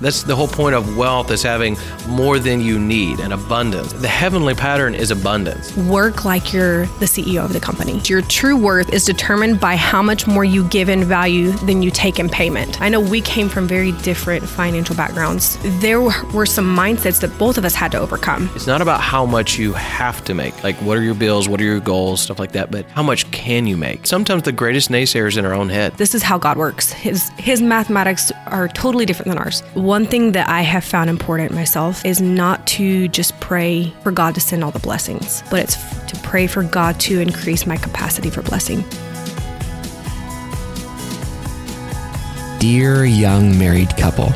That's the whole point of wealth is having more than you need and abundance. The heavenly pattern is abundance. Work like you're the CEO of the company. Your true worth is determined by how much more you give in value than you take in payment. I know we came from very different financial backgrounds. There were some mindsets that both of us had to overcome. It's not about how much you have to make, like what are your bills, what are your goals, stuff like that, but how much can you make? Sometimes the greatest naysayers in our own head. This is how God works. His his mathematics are totally different than ours. One thing that I have found important myself is not to just pray for God to send all the blessings, but it's to pray for God to increase my capacity for blessing. Dear young married couple,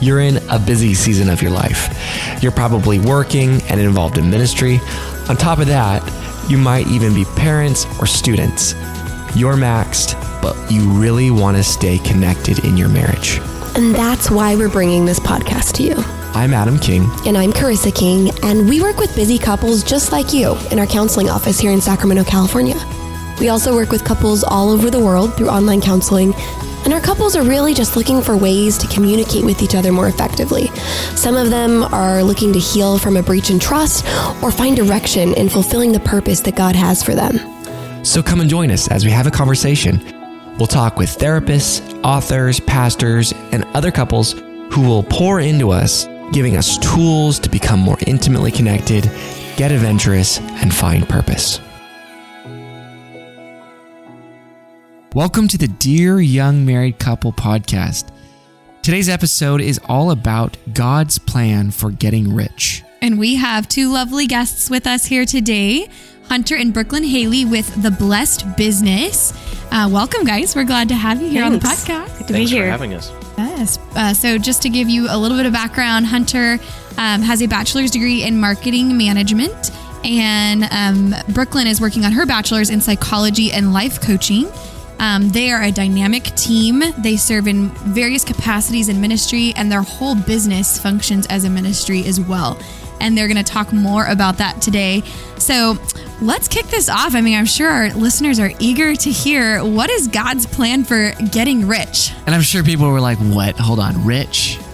you're in a busy season of your life. You're probably working and involved in ministry. On top of that, you might even be parents or students. You're maxed, but you really want to stay connected in your marriage. And that's why we're bringing this podcast to you. I'm Adam King. And I'm Carissa King, and we work with busy couples just like you in our counseling office here in Sacramento, California. We also work with couples all over the world through online counseling, and our couples are really just looking for ways to communicate with each other more effectively. Some of them are looking to heal from a breach in trust or find direction in fulfilling the purpose that God has for them. So come and join us as we have a conversation. We'll talk with therapists, authors, pastors, and other couples who will pour into us, giving us tools to become more intimately connected, get adventurous, and find purpose. Welcome to the Dear Young Married Couple podcast. Today's episode is all about God's plan for getting rich. And we have two lovely guests with us here today Hunter and Brookelyn Haley with The Blessed Business. Uh, welcome, guys. We're glad to have you here Thanks. on the podcast. Good to Thanks be for here. having us. Yes. Uh, so, just to give you a little bit of background, Hunter um, has a bachelor's degree in marketing management, and um, Brookelyn is working on her bachelor's in psychology and life coaching. Um, they are a dynamic team. They serve in various capacities in ministry, and their whole business functions as a ministry as well. And they're going to talk more about that today. So let's kick this off. I mean, I'm sure our listeners are eager to hear what is God's plan for getting rich? And I'm sure people were like, what? Hold on, rich?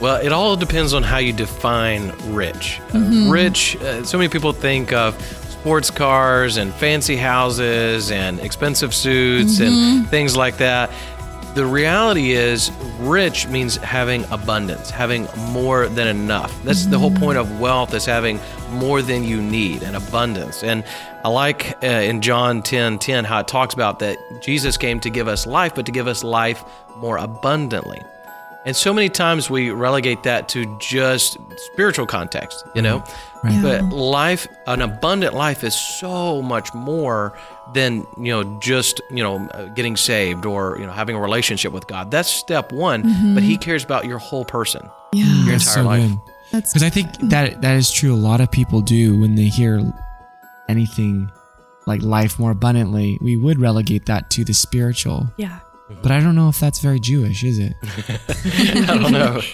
Well, it all depends on how you define rich. Uh, Mm-hmm. rich, uh, so many people think of sports cars and fancy houses and expensive suits Mm-hmm. and things like that. The reality is, rich means having abundance, having more than enough. That's the whole point of wealth is having more than you need and abundance. And I like uh, in John 10 10 how it talks about that Jesus came to give us life, but to give us life more abundantly. And so many times we relegate that to just spiritual context, you know? Mm-hmm. Right. But life, an abundant life is so much more than, you know, just, you know, getting saved or, you know, having a relationship with God. That's step one, but he mm-hmm. cares about your whole person, your entire That's so life. good. Because I think that that is true. A lot of people do when they hear anything like life more abundantly, we would relegate that to the spiritual. Yeah. But I don't know if that's very Jewish, is it? I don't know.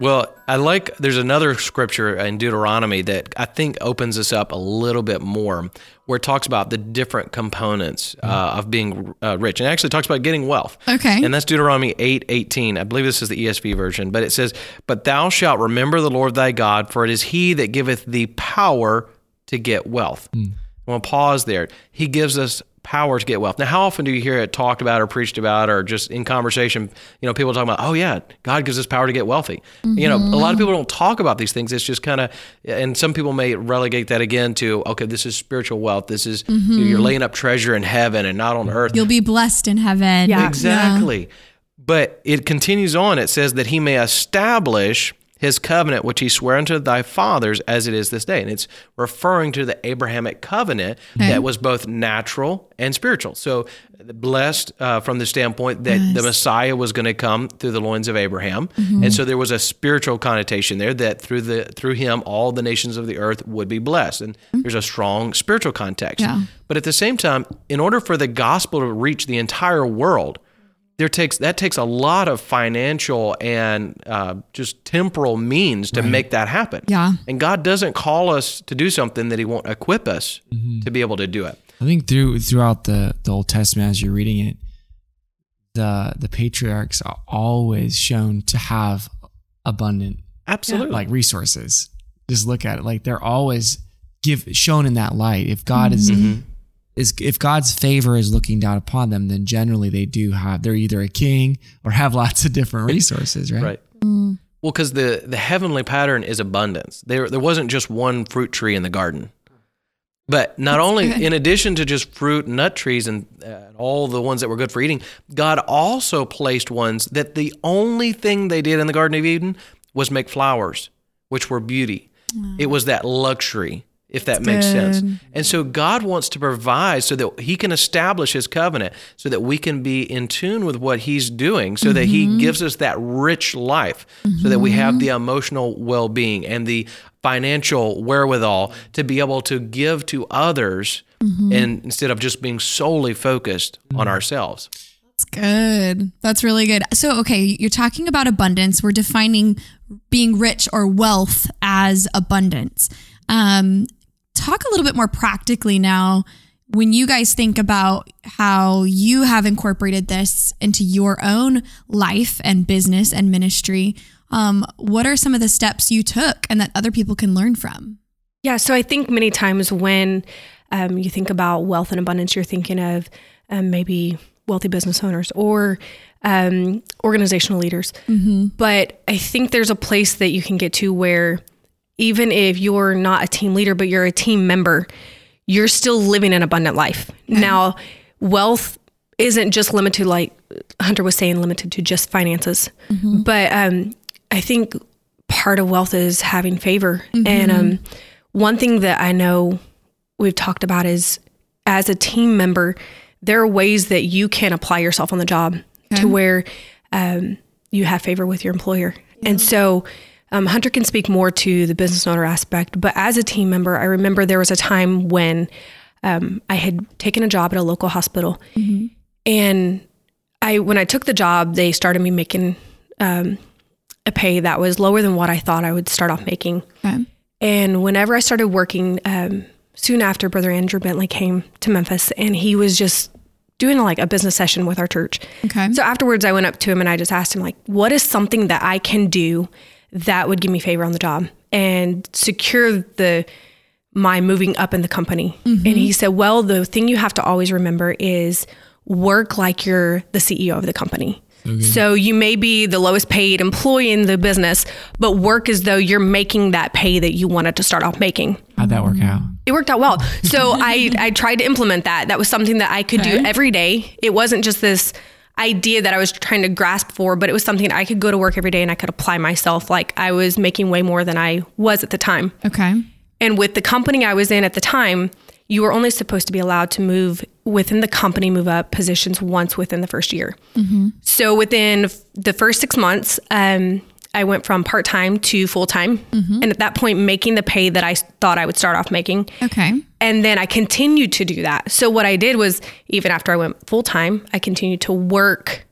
Well, I like there's another scripture in Deuteronomy that I think opens us up a little bit more, where it talks about the different components uh, of being uh, rich, and actually talks about getting wealth. Okay. and that's Deuteronomy eight eighteen. I believe this is the ESV version, but it says, "But thou shalt remember the Lord thy God, for it is He that giveth thee power to get wealth." I want to pause there. He gives us power to get wealth. Now, how often do you hear it talked about or preached about or just in conversation, you know, people talking about, oh, yeah, God gives us power to get wealthy. Mm-hmm. You know, a lot of people don't talk about these things. It's just kind of, and some people may relegate that again to, okay, this is spiritual wealth. This is, mm-hmm. you're laying up treasure in heaven and not on earth. You'll be blessed in heaven. Yeah. Exactly. Yeah. But it continues on. It says that he may establish his covenant which he swore unto thy fathers as it is this day. And it's referring to the Abrahamic covenant that was both natural and spiritual. So blessed uh, from the standpoint that the Messiah was going to come through the loins of Abraham. Mm-hmm. And so there was a spiritual connotation there that through the through him all the nations of the earth would be blessed. And mm-hmm. there's a strong spiritual context. Yeah. But at the same time, in order for the gospel to reach the entire world, there takes that takes a lot of financial and uh, just temporal means to right. make that happen. Yeah. And God doesn't call us to do something that He won't equip us mm-hmm. to be able to do it. I think through throughout the the Old Testament, as you're reading it, the the patriarchs are always shown to have abundant, absolutely, like resources. Just look at it; like they're always give shown in that light. If God mm-hmm. is mm-hmm is if God's favor is looking down upon them, then generally they do have they're either a king or have lots of different resources, right? Right. Mm. Well, because the the heavenly pattern is abundance. There there wasn't just one fruit tree in the garden, but not That's only good. in addition to just fruit and nut trees and uh, all the ones that were good for eating, God also placed ones that the only thing they did in the Garden of Eden was make flowers, which were beauty. Mm. It was that luxury if that makes sense. And so God wants to provide so that He can establish His covenant, so that we can be in tune with what He's doing, so mm-hmm. that He mm-hmm. gives us that rich life, mm-hmm. so that we have the emotional well being and the financial wherewithal to be able to give to others mm-hmm. and instead of just being solely focused on ourselves. That's good. That's really good. So, okay, you're talking about abundance. We're defining being rich or wealth as abundance. Um, talk a little bit more practically now when you guys think about how you have incorporated this into your own life and business and ministry, um, what are some of the steps you took and that other people can learn from? Yeah, so I think many times when um, you think about wealth and abundance, you're thinking of um, maybe wealthy business owners or um, organizational leaders. Mm-hmm. But I think there's a place that you can get to where even if you're not a team leader, but you're a team member, you're still living an abundant life. Mm-hmm. Now, wealth isn't just limited, like Hunter was saying, limited to just finances. Mm-hmm. But um, I think part of wealth is having favor. Mm-hmm. And um, one thing that I know we've talked about is as a team member, there are ways that you can apply yourself on the job okay. to where um, you have favor with your employer. Yeah. And so, um, Hunter can speak more to the business owner aspect, but as a team member, I remember there was a time when um, I had taken a job at a local hospital, mm-hmm. and I when I took the job, they started me making um, a pay that was lower than what I thought I would start off making. Okay. And whenever I started working, um, soon after, Brother Andrew Bentley came to Memphis, and he was just doing like a business session with our church. Okay. So afterwards, I went up to him and I just asked him like, "What is something that I can do that would give me favor on the job and secure the my moving up in the company. Mm-hmm. And he said, "Well, the thing you have to always remember is work like you're the CEO of the company." Okay. So you may be the lowest paid employee in the business, but work as though you're making that pay that you wanted to start off making. How'd that work out? It worked out well. So I I tried to implement that. That was something that I could okay. do every day. It wasn't just this idea that I was trying to grasp for, but it was something I could go to work every day and I could apply myself. Like I was making way more than I was at the time. Okay. And with the company I was in at the time, you were only supposed to be allowed to move within the company, move up positions once within the first year. Mm-hmm. So within the first six months, um, I went from part time to full time. Mm-hmm. And at that point, making the pay that I thought I would start off making. Okay. And then I continued to do that. So what I did was, even after I went full time, I continued to work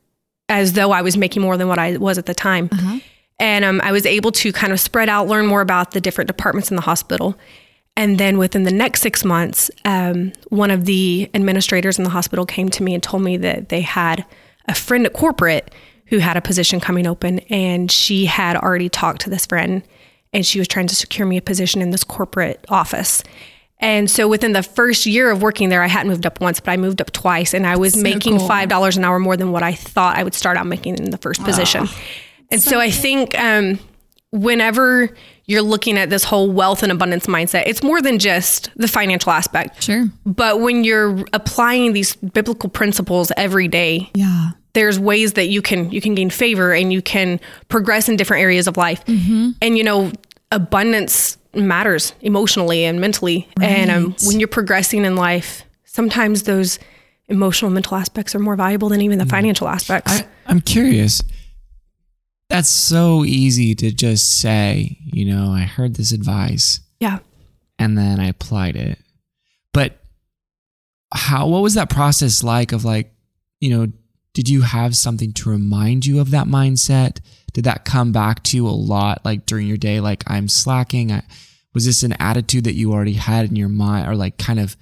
as though I was making more than what I was at the time. Uh-huh. And um, I was able to kind of spread out, learn more about the different departments in the hospital. And then within the next six months, um, one of the administrators in the hospital came to me and told me that they had a friend at corporate who had a position coming open and she had already talked to this friend and she was trying to secure me a position in this corporate office. And so within the first year of working there, I hadn't moved up once, but I moved up twice and I was So making cool. $5 an hour more than what I thought I would start out making in the first position. And so, I think um, whenever you're looking at this whole wealth and abundance mindset, it's more than just the financial aspect. Sure. But when you're applying these biblical principles every day, Yeah. there's ways that you can you can gain favor and you can progress in different areas of life. And you know, abundance matters emotionally and mentally. And um, when you're progressing in life, sometimes those emotional mental aspects are more valuable than even the financial aspects. I, I'm curious. That's so easy to just say, you know, I heard this advice yeah. and then I applied it. But how what was that process like of like, you know, did you have something to remind you of that mindset? Did that come back to you a lot like during your day like I'm slacking? I, was this an attitude that you already had in your mind or like kind of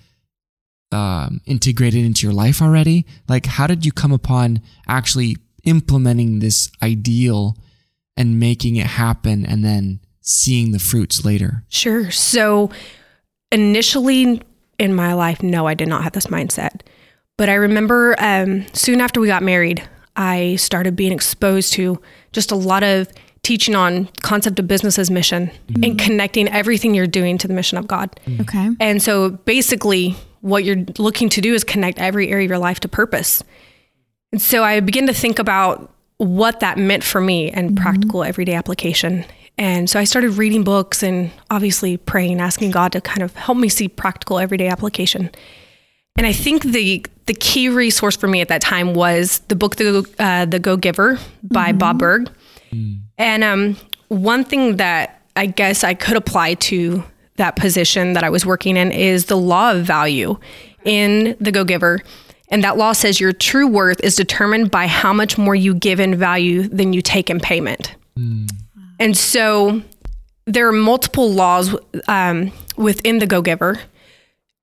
um, integrated into your life already? Like, how did you come upon actually implementing this ideal and making it happen and then seeing the fruits later? Sure. So initially in my life, no, I did not have this mindset. But I remember um, soon after we got married, I started being exposed to just a lot of teaching on concept of business as mission and connecting everything you're doing to the mission of God. Okay. And so basically, what you're looking to do is connect every area of your life to purpose. And so I began to think about what that meant for me and practical everyday application. And so I started reading books and obviously praying, asking God to kind of help me see practical everyday application. And I think the the key resource for me at that time was the book The, uh, the Go Giver by Bob Burg. And um, one thing that I guess I could apply to that position that I was working in is the law of value in the Go Giver. And that law says your true worth is determined by how much more you give in value than you take in payment. And so there are multiple laws um, within the Go Giver.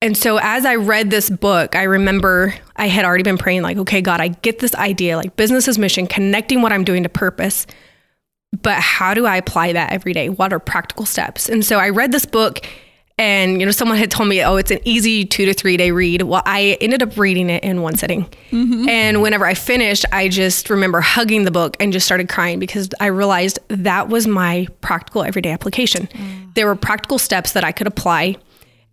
And so as I read this book, I remember I had already been praying, like, okay, God, I get this idea, like business is mission, connecting what I'm doing to purpose. But how do I apply that every day? What are practical steps? And so I read this book and you know someone had told me oh it's an easy two to three day read. Well i ended up reading it in one sitting. Mm-hmm. And whenever i finished i just remember hugging the book and just started crying because i realized that was my practical everyday application. Mm. There were practical steps that i could apply.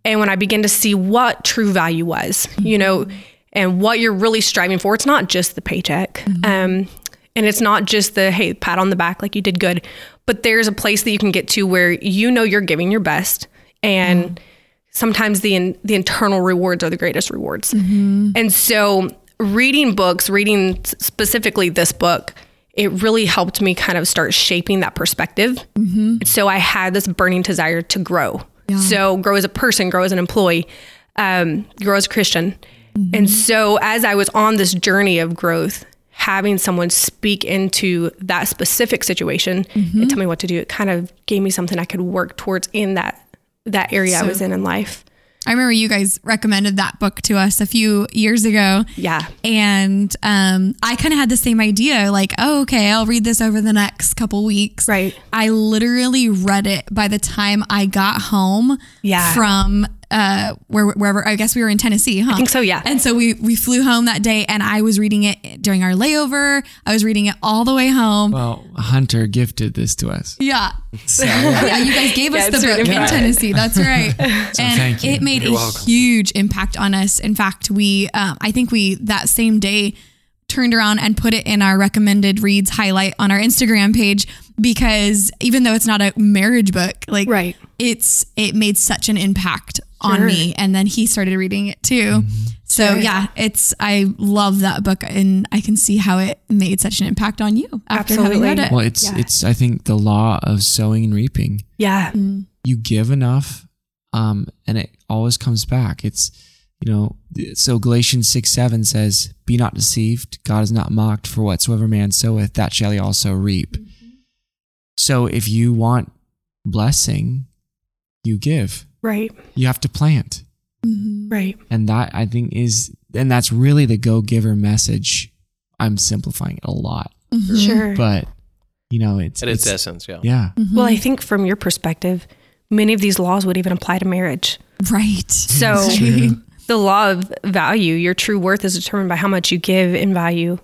And when i began to see what true value was you mm-hmm. know and what you're really striving for it's not just the paycheck. Mm-hmm. Um, and it's not just the hey pat on the back like you did good but there's a place that you can get to where you know you're giving your best and mm-hmm. sometimes the in, the internal rewards are the greatest rewards. Mm-hmm. And so reading books reading specifically this book it really helped me kind of start shaping that perspective. Mm-hmm. So i had this burning desire to grow. So grow as a person grow as an employee um, grow as a christian. And so as i was on this journey of growth having someone speak into that specific situation and tell me what to do it kind of gave me something i could work towards in that that area i was in in life I remember you guys recommended that book to us a few years ago. yeah And um, I kind of had the same idea like, oh, okay, I'll read this over the next couple weeks. Right. I literally read it by the time I got home Yeah. from uh, where, wherever, I guess we were in Tennessee, huh? I think so, yeah. And so we, we flew home that day and I was reading it during our layover. I was reading it all the way home. Well, Hunter gifted this to us. Yeah. So, Yeah, you guys gave us the book in Tennessee. That's right. and thank you. it made a huge impact on us. In fact, we, um, I think we that same day turned around and put it in our recommended reads highlight on our Instagram page because even though it's not a marriage book, like Right. it's it made such an impact on me. And then he started reading it too. So yeah, it's I love that book and I can see how it made such an impact on you after having read it. well, it's Yeah. it's I think the law of sowing and reaping. yeah You give enough, um, and it always comes back. It's you know, so Galatians six seven says, "Be not deceived; God is not mocked. For whatsoever man soweth, that shall he also reap." Mm-hmm. So if you want blessing, you give. right You have to plant. Mm-hmm. right And that I think is, and that's really the go giver message. I'm simplifying it a lot, mm-hmm. sure but you know, it's, At its essence, yeah. yeah. Well, I think from your perspective, many of these laws would even apply to marriage. Right. So the law of value, your true worth is determined by how much you give in value,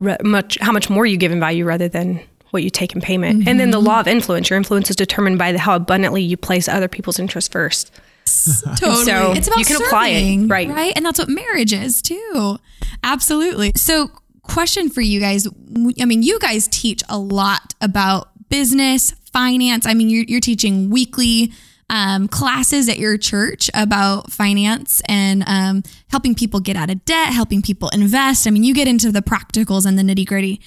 re- much how much more you give in value rather than what you take in payment. And then the mm-hmm. law of influence, your influence is determined by the, how abundantly you place other people's interests first. Totally. So it's about you can apply it, serving, right. Right. And that's what marriage is too. Absolutely. So, question for you guys. I mean, you guys teach a lot about business, finance. I mean, you're, you're teaching weekly um, classes at your church about finance and um, helping people get out of debt, helping people invest. I mean, you get into the practicals and the nitty gritty.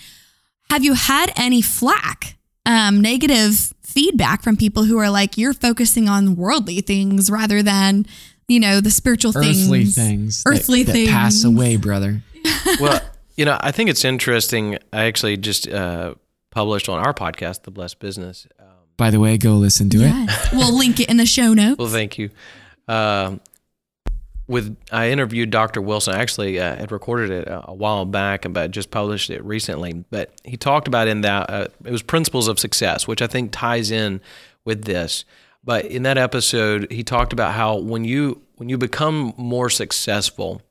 Have you had any flack, um, negative feedback from people who are like, you're focusing on worldly things rather than, you know, the spiritual things, Earthly things. that- earthly that, things, pass away, brother. well, you know, I think it's interesting. I actually just uh, published on our podcast, The Blessed Business. By the way, go listen to it. We'll link it in the show notes. well, thank you. Um, with I interviewed Dr. Wilson. I actually uh, had recorded it a, a while back, but just published it recently. But he talked about in that uh, it was principles of success, which I think ties in with this. But in that episode, he talked about how when you when you become more successful,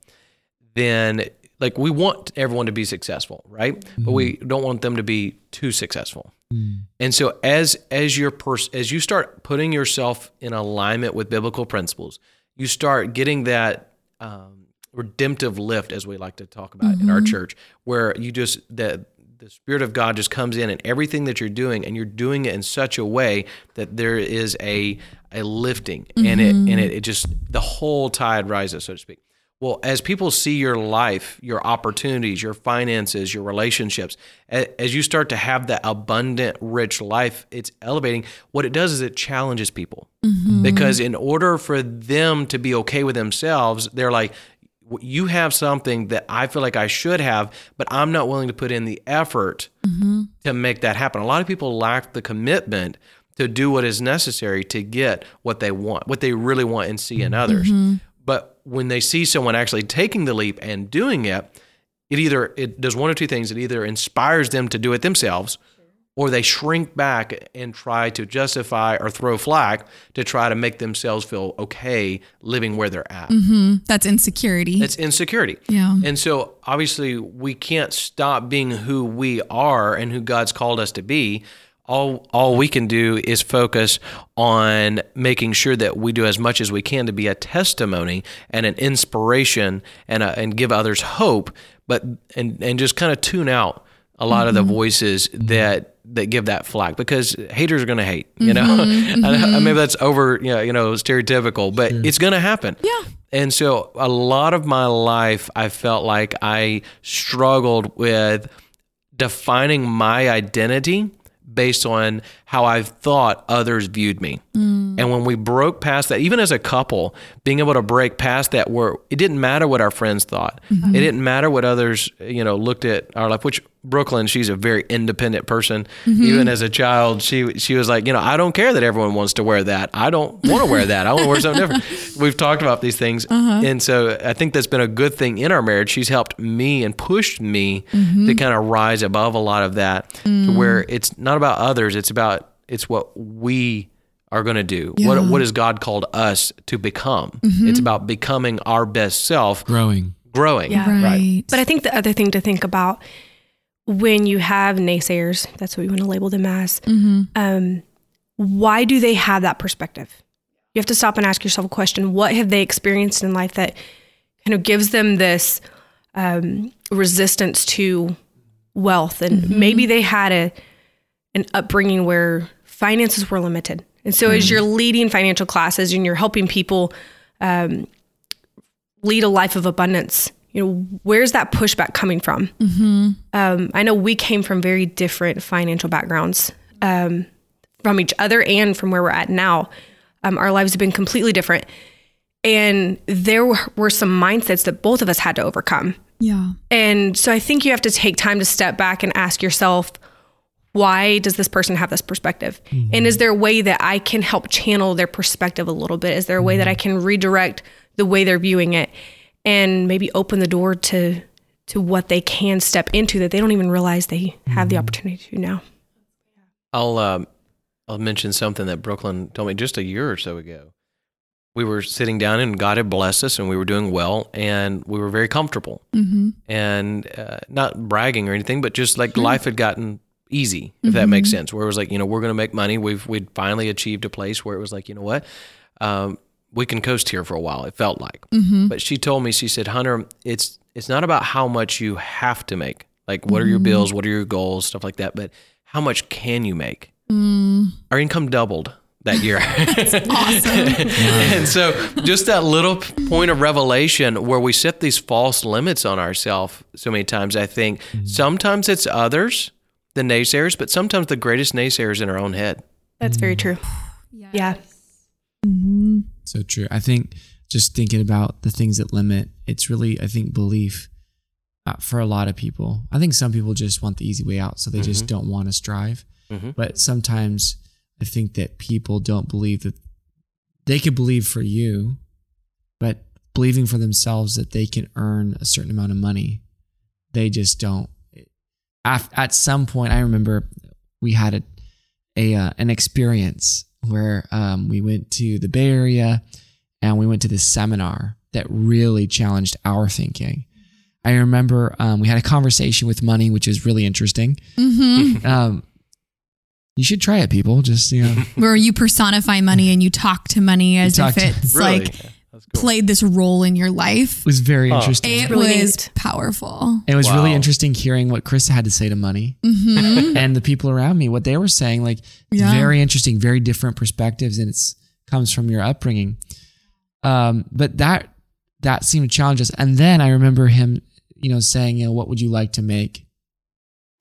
then like we want everyone to be successful, right? But we mm-hmm. don't want them to be too successful. Mm. And so as as your pers- as you start putting yourself in alignment with biblical principles, you start getting that um, redemptive lift, as we like to talk about in our mm-hmm. church, where you just the the spirit of God just comes in and everything that you're doing, and you're doing it in such a way that there is a a lifting, and it and mm-hmm. it, it just the whole tide rises, so to speak. Well, as people see your life, your opportunities, your finances, your relationships, as you start to have that abundant, rich life, it's elevating. What it does is it challenges people mm-hmm. because in order for them to be okay with themselves, they're like, you have something that I feel like I should have, but I'm not willing to put in the effort mm-hmm. to make that happen. A lot of people lack the commitment to do what is necessary to get what they want, what they really want and see in others. Mm-hmm. But when they see someone actually taking the leap and doing it, it either it does one or two things. It either inspires them to do it themselves, or they shrink back and try to justify or throw flack to try to make themselves feel okay living where they're at. Mm-hmm. That's insecurity. It's insecurity. Yeah. And so obviously we can't stop being who we are and who God's called us to be. All all we can do is focus on making sure that we do as much as we can to be a testimony and an inspiration and a, and give others hope, but and and just kind of tune out a lot of the mm-hmm. voices mm-hmm. that that give that flack because haters are going to hate, you mm-hmm. know. I, I maybe that's over, you know, you know, stereotypical, but it's going to happen. Yeah. And so a lot of my life, I felt like I struggled with defining my identity based on how I thought others viewed me. And when we broke past that, even as a couple, being able to break past that where it didn't matter what our friends thought. Mm-hmm. It didn't matter what others, you know, looked at our life, which Brookelyn, she's a very independent person. Mm-hmm. Even as a child, she she was like, you know, I don't care that everyone wants to wear that. I don't want to wear that. I want to wear something different. We've talked about these things. Uh-huh. And so I think that's been a good thing in our marriage. She's helped me and pushed me to mm-hmm. kind of rise above a lot of that to where it's not about others, it's about it's what we are going to do. What what has God called us to become? It's about becoming our best self, Growing. growing. Yeah. right. But I think the other thing to think about when you have naysayers, that's what you want to label them as, um, why do they have that perspective? You have to stop and ask yourself a question. What have they experienced in life that kind of gives them this um, resistance to wealth? And maybe they had a an upbringing where finances were limited. And so as you're leading financial classes and you're helping people um, lead a life of abundance, you know, where's that pushback coming from? Um, I know we came from very different financial backgrounds um, from each other and from where we're at now. Um, our lives have been completely different. And there were- were some mindsets that both of us had to overcome. Yeah. And so I think you have to take time to step back and ask yourself, why does this person have this perspective? And is there a way that I can help channel their perspective a little bit? Is there a way that I can redirect the way they're viewing it and maybe open the door to to what they can step into that they don't even realize they have the opportunity to now? I'll um, I'll mention something that Brookelyn told me just a year or so ago. we were sitting down and God had blessed us and we were doing well and we were very comfortable Mm-hmm. and uh, not bragging or anything, but just like life had gotten easy, if that makes mm-hmm. sense. Where it was like, you know, we're going to make money. We've we'd finally achieved a place where it was like, you know what, um, we can coast here for a while. It felt like, mm-hmm. but she told me, she said, Hunter, it's it's not about how much you have to make. Like, what are your mm-hmm. bills? What are your goals? Stuff like that. But how much can you make? Mm. Our income doubled that year. awesome. and so just that little point of revelation where we set these false limits on ourselves so many times, I think sometimes it's others, the naysayers, but sometimes the greatest naysayers in our own head. That's very true. Yeah. Mm-hmm. So true. I think just thinking about the things that limit, it's really, I think, belief uh, for a lot of people. I think some people just want the easy way out, so they just don't want to strive. Mhm. But sometimes I think that people don't believe that they could believe for you, but believing for themselves that they can earn a certain amount of money, they just don't. At, at some point, I remember we had a, a uh, an experience where um, we went to the Bay Area and we went to this seminar that really challenged our thinking. I remember um, we had a conversation with money, which is really interesting. Mm-hmm. Um, you should try it, people. Just you know, Where you personify money and you talk to money as if to- it's Really? like cool. played this role in your life. it was very Oh. interesting. It really was neat. powerful. it was really interesting hearing what Chris had to say to money Mm-hmm. and the people around me, what they were saying. Like, Yeah. very interesting, very different perspectives, and it's comes from your upbringing. Um, but that that seemed to challenge us. And then I remember him, you know, saying, you know, what would you like to make?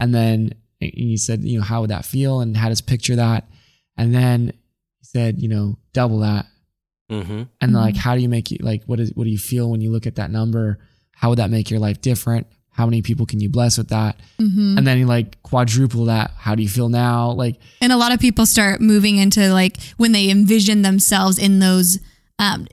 And then he said, you know, how would that feel? And had us picture that. And then he said, you know, double that. Mm-hmm. And like, how do you make you like what is what do you feel when you look at that number? How would that make your life different? How many people can you bless with that? Mm-hmm. And then you like quadruple that. How do you feel now? Like, And a lot of people start moving into like when they envision themselves in those, um,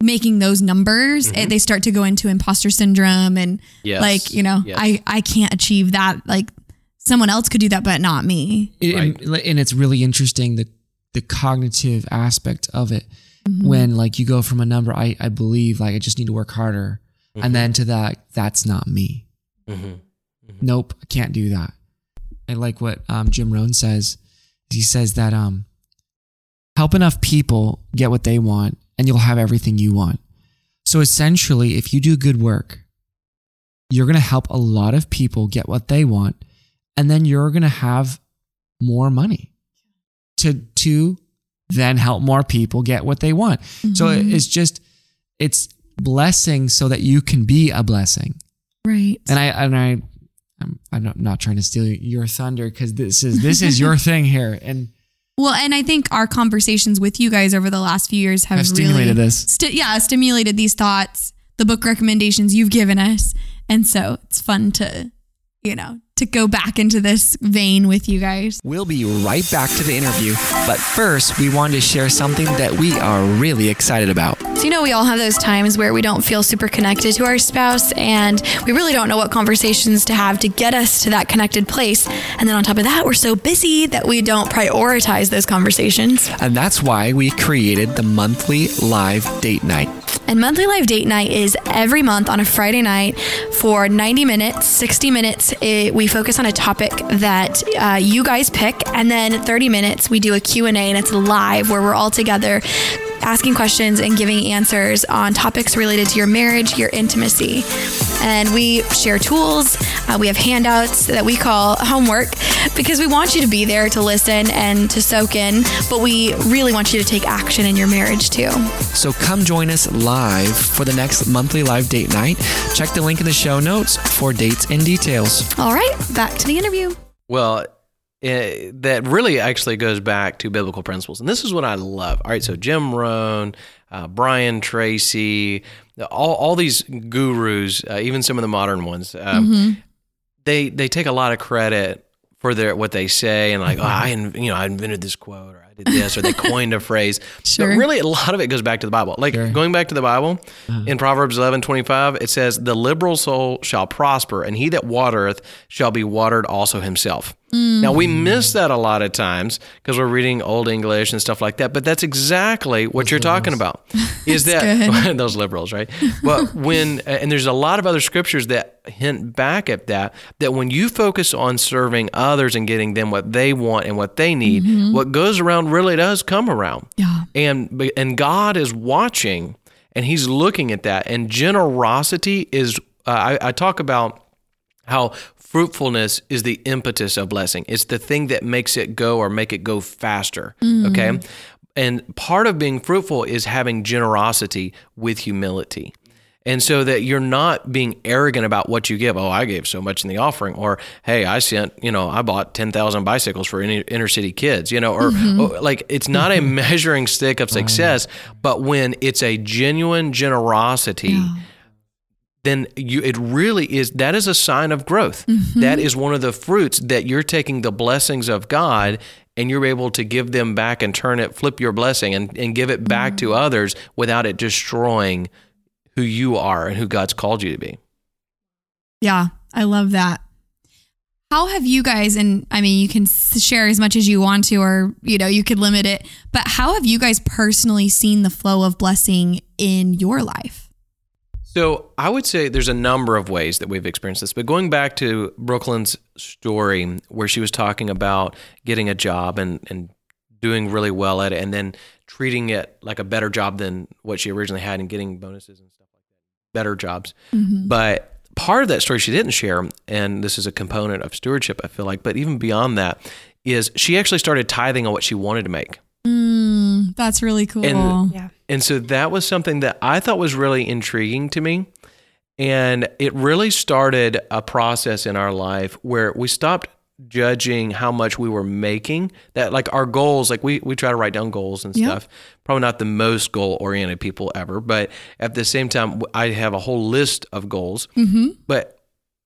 making those numbers, eh, they start to go into imposter syndrome and Yes. like, you know, Yes. I, I can't achieve that. Like someone else could do that, but not me. Right. and, and it's really interesting the the cognitive aspect of it Mm-hmm. when like you go from a number I I believe like I just need to work harder, and then to that that's not me. Mm-hmm. Nope, I can't do that. I like what um, Jim Rohn says. He says that um, help enough people get what they want, and you'll have everything you want. So essentially, if you do good work, you're going to help a lot of people get what they want, and then you're going to have more money to to then help more people get what they want. So it's mm-hmm. just it's blessing so that you can be a blessing. Right. And I and I I'm, I'm not- not trying to steal your thunder because this is this is your thing here, and Well, and I think our conversations with you guys over the last few years have Have stimulated really, this. sti- yeah, stimulated these thoughts, the book recommendations you've given us, and so it's fun to, you know, to go back into this vein with you guys. We'll be right back to the interview, but first, we wanted to share something that we are really excited about. So, you know, we all have those times where we don't feel super connected to our spouse and we really don't know what conversations to have to get us to that connected place. And then on top of that, we're so busy that we don't prioritize those conversations. And that's why we created the monthly live date night. And monthly live date night is every month on a Friday night for 90 minutes, 60 minutes. It, we focus on a topic that uh, you guys pick, and then 30 minutes we do a Q&A, and it's live where we're all together asking questions and giving answers on topics related to your marriage, your intimacy. And we share tools. Uh, we have handouts that we call homework because we want you to be there to listen and to soak in, but we really want you to take action in your marriage too. So come join us live for the next monthly live date night. Check the link in the show notes for dates and details. All right, back to the interview. Well, eh, that really actually goes back to biblical principles. And this is what I love. All right, so Jim Rohn, uh, Brian Tracy, all, all these gurus, uh, even some of the modern ones, um, they they take a lot of credit for their what they say and like, oh, I you know I invented this quote or I did this or they coined a phrase. Sure. But really, a lot of it goes back to the Bible. Like Sure. going back to the Bible, in Proverbs eleven twenty five, it says, The liberal soul shall prosper, and he that watereth shall be watered also himself. Now, we miss that a lot of times because we're reading Old English and stuff like that, but that's exactly what you're talking about. Is that those liberals, right? But when, and there's a lot of other scriptures that hint back at that, that when you focus on serving others and getting them what they want and what they need, what goes around really does come around. Yeah. And, and God is watching and he's looking at that. And generosity is, uh, I, I talk about how fruitfulness is the impetus of blessing. It's the thing that makes it go or make it go faster. Okay. And part of being fruitful is having generosity with humility. And so that you're not being arrogant about what you give. Oh, I gave so much in the offering. Or, hey, I sent, you know, I bought 10,000 bicycles for inner, inner city kids, you know, or, or like it's not a mm-hmm. measuring stick of success, but when it's a genuine generosity, then you it really is that is a sign of growth. Mm-hmm. That is one of the fruits that you're taking the blessings of God and you're able to give them back and turn it, flip your blessing and, and give it back to mm-hmm. others without it destroying who you are and who God's called you to be. Yeah, I love that. How have you guys, and I mean, you can share as much as you want to, or, you know, you could limit it, but how have you guys personally seen the flow of blessing in your life? So I would say there's a number of ways that we've experienced this. But going back to Brookelyn's story, where she was talking about getting a job and, and doing really well at it, and then treating it like a better job than what she originally had and getting bonuses and stuff like that, better jobs. But part of that story she didn't share, and this is a component of stewardship, I feel like, but even beyond that, is she actually started tithing on what she wanted to make. Mm, that's really cool. And- Yeah. And so that was something that I thought was really intriguing to me. And it really started a process in our life where we stopped judging how much we were making. That like our goals, like we we try to write down goals and Yep. stuff. Probably not the most goal oriented people ever, but at the same time, I have a whole list of goals. Mm-hmm. But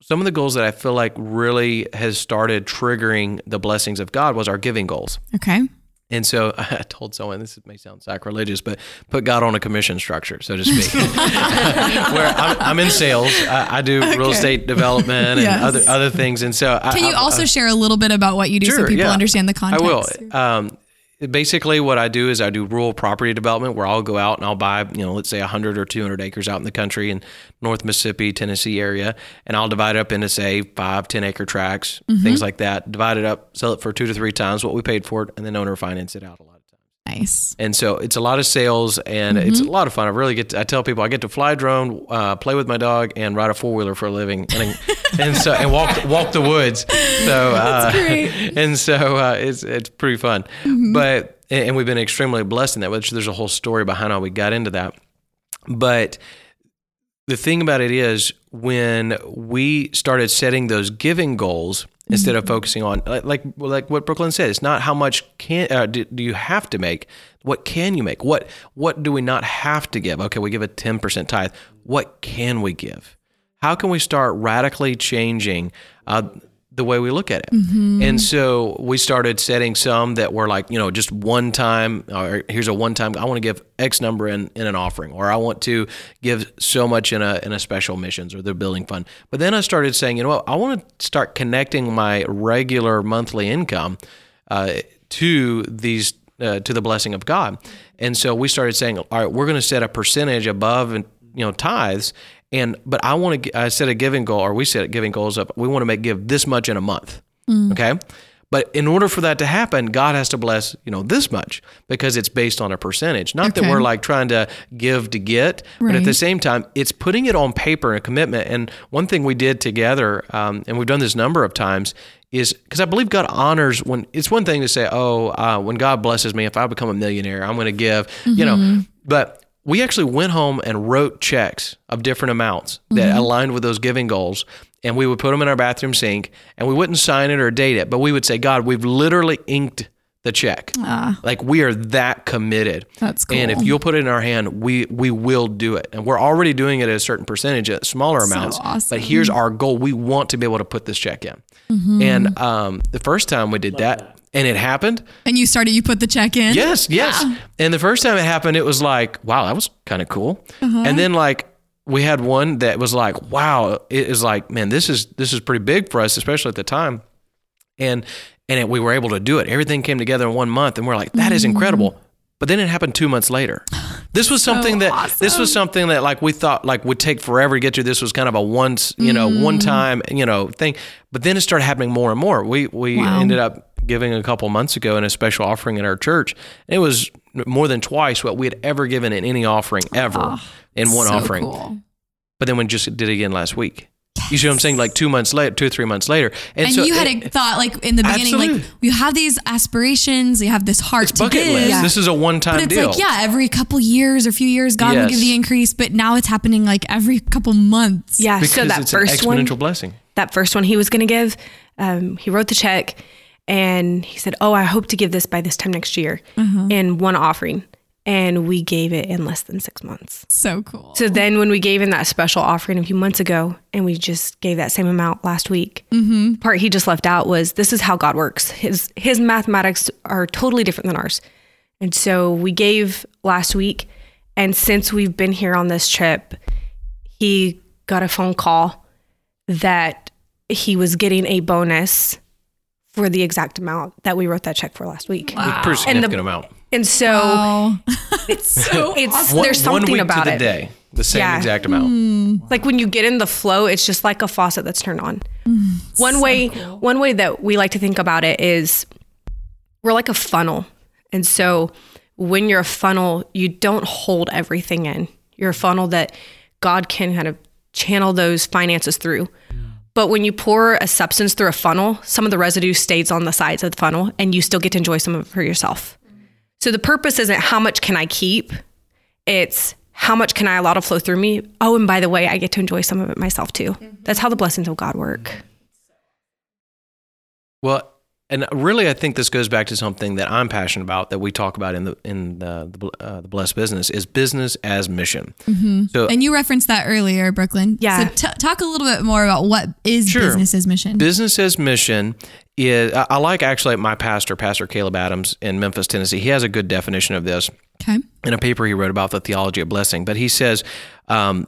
some of the goals that I feel like really has started triggering the blessings of God was our giving goals. okay. And so I told someone this may sound sacrilegious, but put God on a commission structure, so to speak. Where I'm, I'm in sales, I, I do real estate development and other other things, and so I, Can you I- also share a little bit about what you do so people yeah. understand the context? I will. Um, basically, what I do is I do rural property development, where I'll go out and I'll buy, you know, let's say 100 or 200 acres out in the country in North Mississippi, Tennessee area, and I'll divide it up into say five, 10 acre tracts, Mm-hmm. things like that. Divide it up, sell it for two to three times what we paid for it, and then owner finance it out a lot. Nice. And so it's a lot of sales and it's a lot of fun. I really get to, I tell people I get to fly a drone, uh, play with my dog and ride a four wheeler for a living and, and so, and walk, walk the woods. So, uh, and so, uh, it's, it's pretty fun, but, and and we've been extremely blessed in that, which there's a whole story behind how we got into that. But the thing about it is when we started setting those giving goals instead of focusing on like like, what Brookelyn said, it's not how much can uh, do, do you have to make. What can you make? What what do we not have to give? Okay, we give a ten percent tithe. What can we give? How can we start radically changing uh, the way we look at it? And so we started setting some that were like, you know, just one time, or here's a one time, I want to give X number in, in an offering, or I want to give so much in a, in a special missions or the building fund. But then I started saying, you know what, I want to start connecting my regular monthly income uh, to these uh, to the blessing of God. And so we started saying, all right, we're going to set a percentage above and you know tithes, and but I want to I set a giving goal, or we set giving goals up. We want to make give this much in a month. Okay. But in order for that to happen, God has to bless, you know, this much because it's based on a percentage. Not that we're like trying to give to get, but at the same time, it's putting it on paper and a commitment. And one thing we did together, um, and we've done this a number of times, is because I believe God honors when it's one thing to say, oh, uh, when God blesses me, if I become a millionaire, I'm going to give, you know, but we actually went home and wrote checks of different amounts that aligned with those giving goals. And we would put them in our bathroom sink and we wouldn't sign it or date it, but we would say, God, we've literally inked the check. Like we are that committed. That's And if you'll put it in our hand, we we will do it. And we're already doing it at a certain percentage at smaller amounts. awesome. But here's our goal. We want to be able to put this check in. Mm-hmm. And um, the first time we did that, and it happened. And you started, you put the check in? Yes, yes. And the first time it happened, it was like, wow, that was kind of cool. Uh-huh. And then like we had one that was like, wow, it was like, man, this is this is pretty big for us, especially at the time. And and it, we were able to do it. Everything came together in one month, and we're like, that is mm-hmm. incredible. But then it happened two months later. This was something that this was something that like we thought like would take forever to get to. This was kind of a once, you know, one mm-hmm. time, you know, thing. But then it started happening more and more. We we ended up giving a couple months ago in a special offering at our church. It was more than twice what we had ever given in any offering ever ah, in one so offering. cool. But then we just did it again last week. You see what I'm saying? Like two months later, two or three months later, And, so you had it- a thought like in the beginning, like you have these aspirations, you have this heart it's to bucket give. list. This is a one time But it's deal. like, yeah, every couple years or a few years, God will give the increase. But now it's happening like every couple months. Yeah. because so that it's first an one, exponential blessing. that first one he was going to give, um, he wrote the check and he said, Oh, I hope to give this by this time next year in one offering. And we gave it in less than six months. So cool. So then when we gave in that special offering a few months ago and we just gave that same amount last week, mm-hmm. the part he just left out was this is how God works. His his mathematics are totally different than ours. And so we gave last week and since we've been here on this trip, he got a phone call that he was getting a bonus for the exact amount that we wrote that check for last week. It's a pretty And the- significant amount. And so Oh, it's so it's One- there's one something week about to the it. day, the same Yeah. exact amount. Hmm. like when you get in the flow it's just like a faucet that's turned on. Hmm. One way one way that we like to think about it is we're like a funnel. And so when you're a funnel you don't hold everything in. You're a funnel that god can kind of channel those finances through. But when you pour a substance through a funnel some of the residue stays on the sides of the funnel and you still get to enjoy some of it for yourself so the purpose isn't how much can i keep it's how much can I allow to flow through me? Oh, and by the way, I get to enjoy some of it myself too. Mm-hmm. That's how the blessings of God work. Well, and really, I think this goes back to something that I'm passionate about that we talk about in the in the the, uh, the blessed business is business as mission. So and you referenced that earlier, Brookelyn. Yeah. So t- talk a little bit more about what is Sure. business's mission. business as mission is I I like actually my pastor, Pastor Caleb Adams in Memphis, Tennessee. He has a good definition of this okay. in a paper he wrote about the theology of blessing. But he says, um,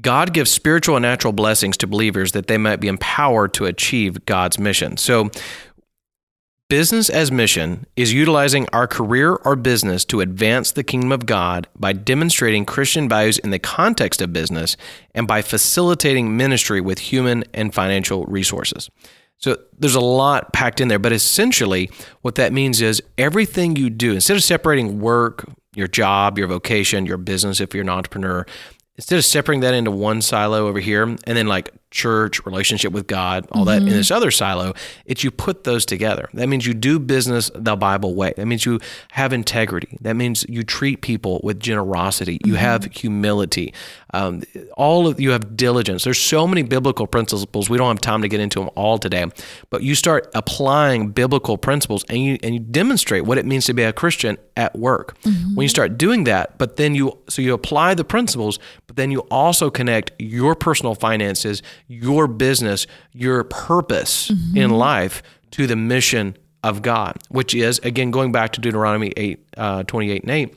God gives spiritual and natural blessings to believers that they might be empowered to achieve God's mission. So, business as mission is utilizing our career or business to advance the kingdom of God by demonstrating Christian values in the context of business and by facilitating ministry with human and financial resources. So there's a lot packed in there, but essentially what that means is everything you do, instead of separating work, your job, your vocation, your business, if you're an entrepreneur, instead of separating that into one silo over here and then like church, relationship with God, all that in mm-hmm. this other silo, it's you put those together. That means you do business the Bible way. That means you have integrity. That means you treat people with generosity. You mm-hmm. have humility. Um, all of you have diligence. There's so many biblical principles. We don't have time to get into them all today, but you start applying biblical principles and you and you demonstrate what it means to be a Christian at work. Mm-hmm. When you start doing that, but then you so you apply the principles, but then you also connect your personal finances, your business, your purpose in life to the mission of God, which is again going back to Deuteronomy 8, uh, 28 and 8,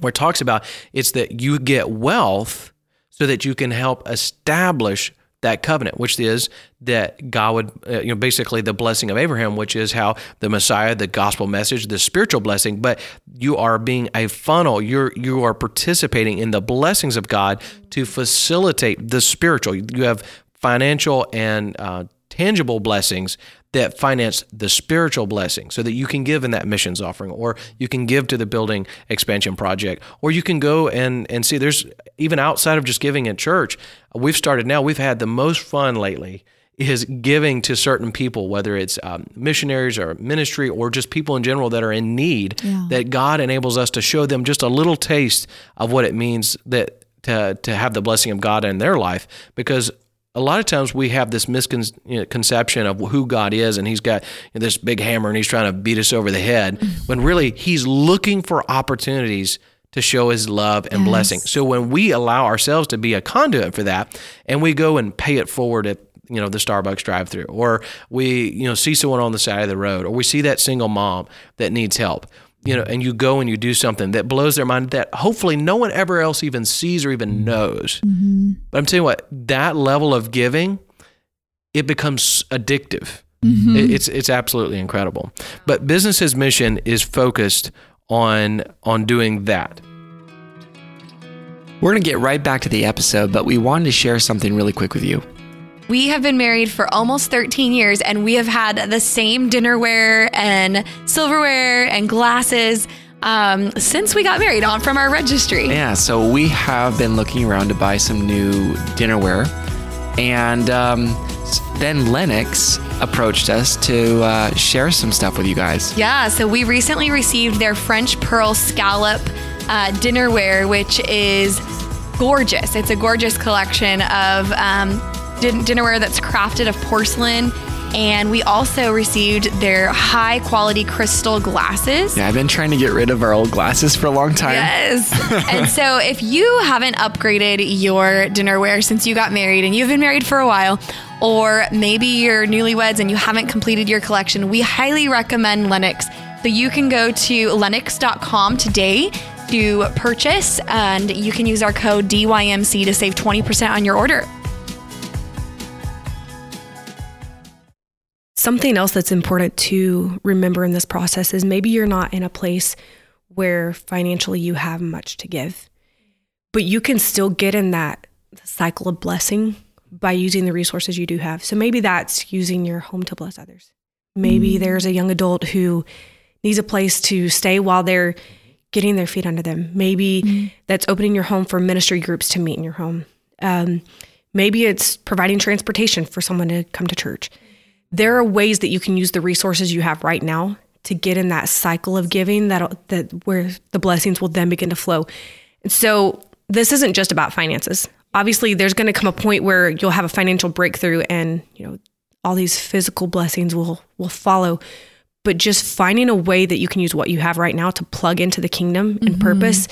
where it talks about it's that you get wealth so that you can help establish that covenant, which is that God would, uh, you know, basically the blessing of Abraham, which is how the Messiah, the gospel message, the spiritual blessing, but you are being a funnel. You're you are participating in the blessings of God to facilitate the spiritual. You have financial and uh, tangible blessings that finance the spiritual blessing so that you can give in that missions offering or you can give to the building expansion project. Or you can go and and see there's even outside of just giving at church we've started now we've had the most fun lately is giving to certain people whether it's um, missionaries or ministry or just people in general that are in need that god enables us to show them just a little taste of what it means that to, to have the blessing of god in their life because a lot of times we have this misconception of who God is, and He's got this big hammer and He's trying to beat us over the head, when really He's looking for opportunities to show His love and blessing. So when we allow ourselves to be a conduit for that, and we go and pay it forward at you know the Starbucks drive-through, or we you know see someone on the side of the road, or we see that single mom that needs help. You know, and you go and you do something that blows their mind that hopefully no one ever else even sees or even knows. Mm-hmm. But I'm telling you what, that level of giving, it becomes addictive. Mm-hmm. It- It's it's absolutely incredible. But business's mission is focused on on doing that. We're going to get right back to the episode, but we wanted to share something really quick with you. We have been married for almost 13 years and we have had the same dinnerware and silverware and glasses um, since we got married on from our registry. Yeah, so we have been looking around to buy some new dinnerware. And um, then Lenox approached us to uh, share some stuff with you guys. Yeah, so we recently received their French pearl scallop uh, dinnerware, which is gorgeous. It's a gorgeous collection of um, din- dinnerware that's crafted of porcelain. And we also received their high quality crystal glasses. Yeah, I've been trying to get rid of our old glasses for a long time. Yes. and so if you haven't upgraded your dinnerware since you got married and you've been married for a while, or maybe you're newlyweds and you haven't completed your collection, we highly recommend Lenox. So you can go to lenox.com today to purchase and you can use our code DYMC to save 20% on your order. Something else that's important to remember in this process is maybe you're not in a place where financially you have much to give, but you can still get in that cycle of blessing by using the resources you do have. So maybe that's using your home to bless others. Maybe there's a young adult who needs a place to stay while they're getting their feet under them. Maybe that's opening your home for ministry groups to meet in your home. Um, maybe it's providing transportation for someone to come to church there are ways that you can use the resources you have right now to get in that cycle of giving that that where the blessings will then begin to flow. And so this isn't just about finances. Obviously, there's going to come a point where you'll have a financial breakthrough and, you know, all these physical blessings will will follow. But just finding a way that you can use what you have right now to plug into the kingdom and mm-hmm. purpose,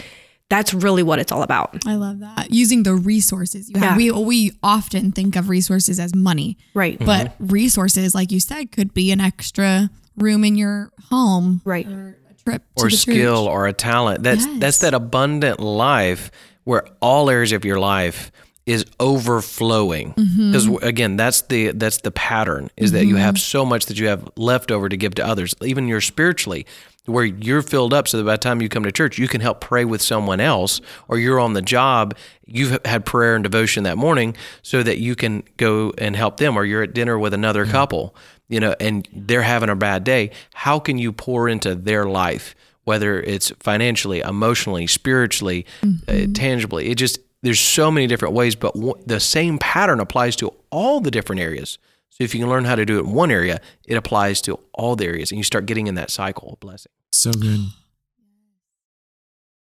that's really what it's all about. I love that. Using the resources you have. Yeah. We we often think of resources as money, Right. but resources, like you said, could be an extra room in your home, Right. or a trip to or the skill church. or a talent. That's Yes. that's that abundant life where all areas of your life is overflowing. Mm-hmm. Because again, that's the that's the pattern is that you have so much that you have left over to give to others, even you're spiritually, where you're filled up so that by the time you come to church, you can help pray with someone else, or you're on the job, you've had prayer and devotion that morning so that you can go and help them, or you're at dinner with another couple, you know, and they're having a bad day. How can you pour into their life? Whether it's financially, emotionally, spiritually, uh, tangibly, it just there's so many different ways, but w- the same pattern applies to all the different areas. So if you can learn how to do it in one area, it applies to all the areas, and you start getting in that cycle of blessing. So good.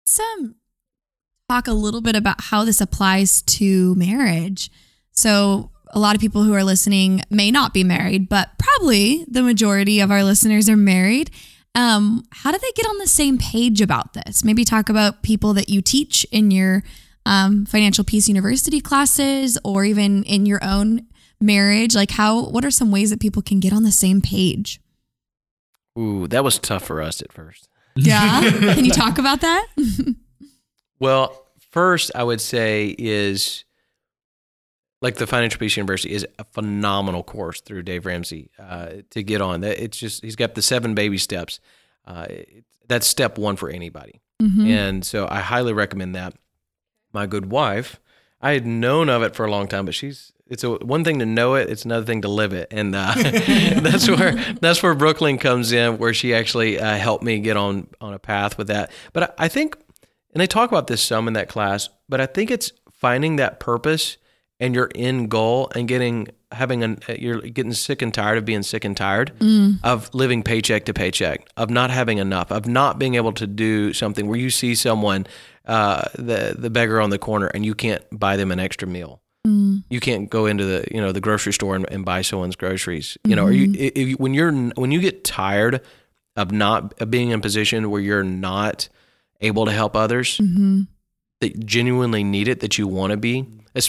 Let's um, talk a little bit about how this applies to marriage. So, a lot of people who are listening may not be married, but probably the majority of our listeners are married. Um, how do they get on the same page about this? Maybe talk about people that you teach in your um, Financial Peace University classes or even in your own marriage. Like, how, what are some ways that people can get on the same page? Ooh, that was tough for us at first. Yeah. can you talk about that? Well, first, I would say is like the Financial Peace University is a phenomenal course through Dave Ramsey uh, to get on. That It's just he's got the seven baby steps. Uh, that's step one for anybody, and so I highly recommend that. My good wife, I had known of it for a long time, but she's it's a one thing to know it, it's another thing to live it, and uh, that's where that's where Brookelyn comes in, where she actually uh, helped me get on on a path with that. But I, I think, and they talk about this some in that class, but I think it's finding that purpose and your end goal and getting having an you're getting sick and tired of being sick and tired of living paycheck to paycheck of not having enough of not being able to do something where you see someone uh, the the beggar on the corner and you can't buy them an extra meal Mm. you can't go into the you know the grocery store and, and buy someone's groceries. You know or you, mm-hmm. you, when you're when you get tired of not of being in a position where you're not able to help others mm-hmm. that genuinely need it that you want to be.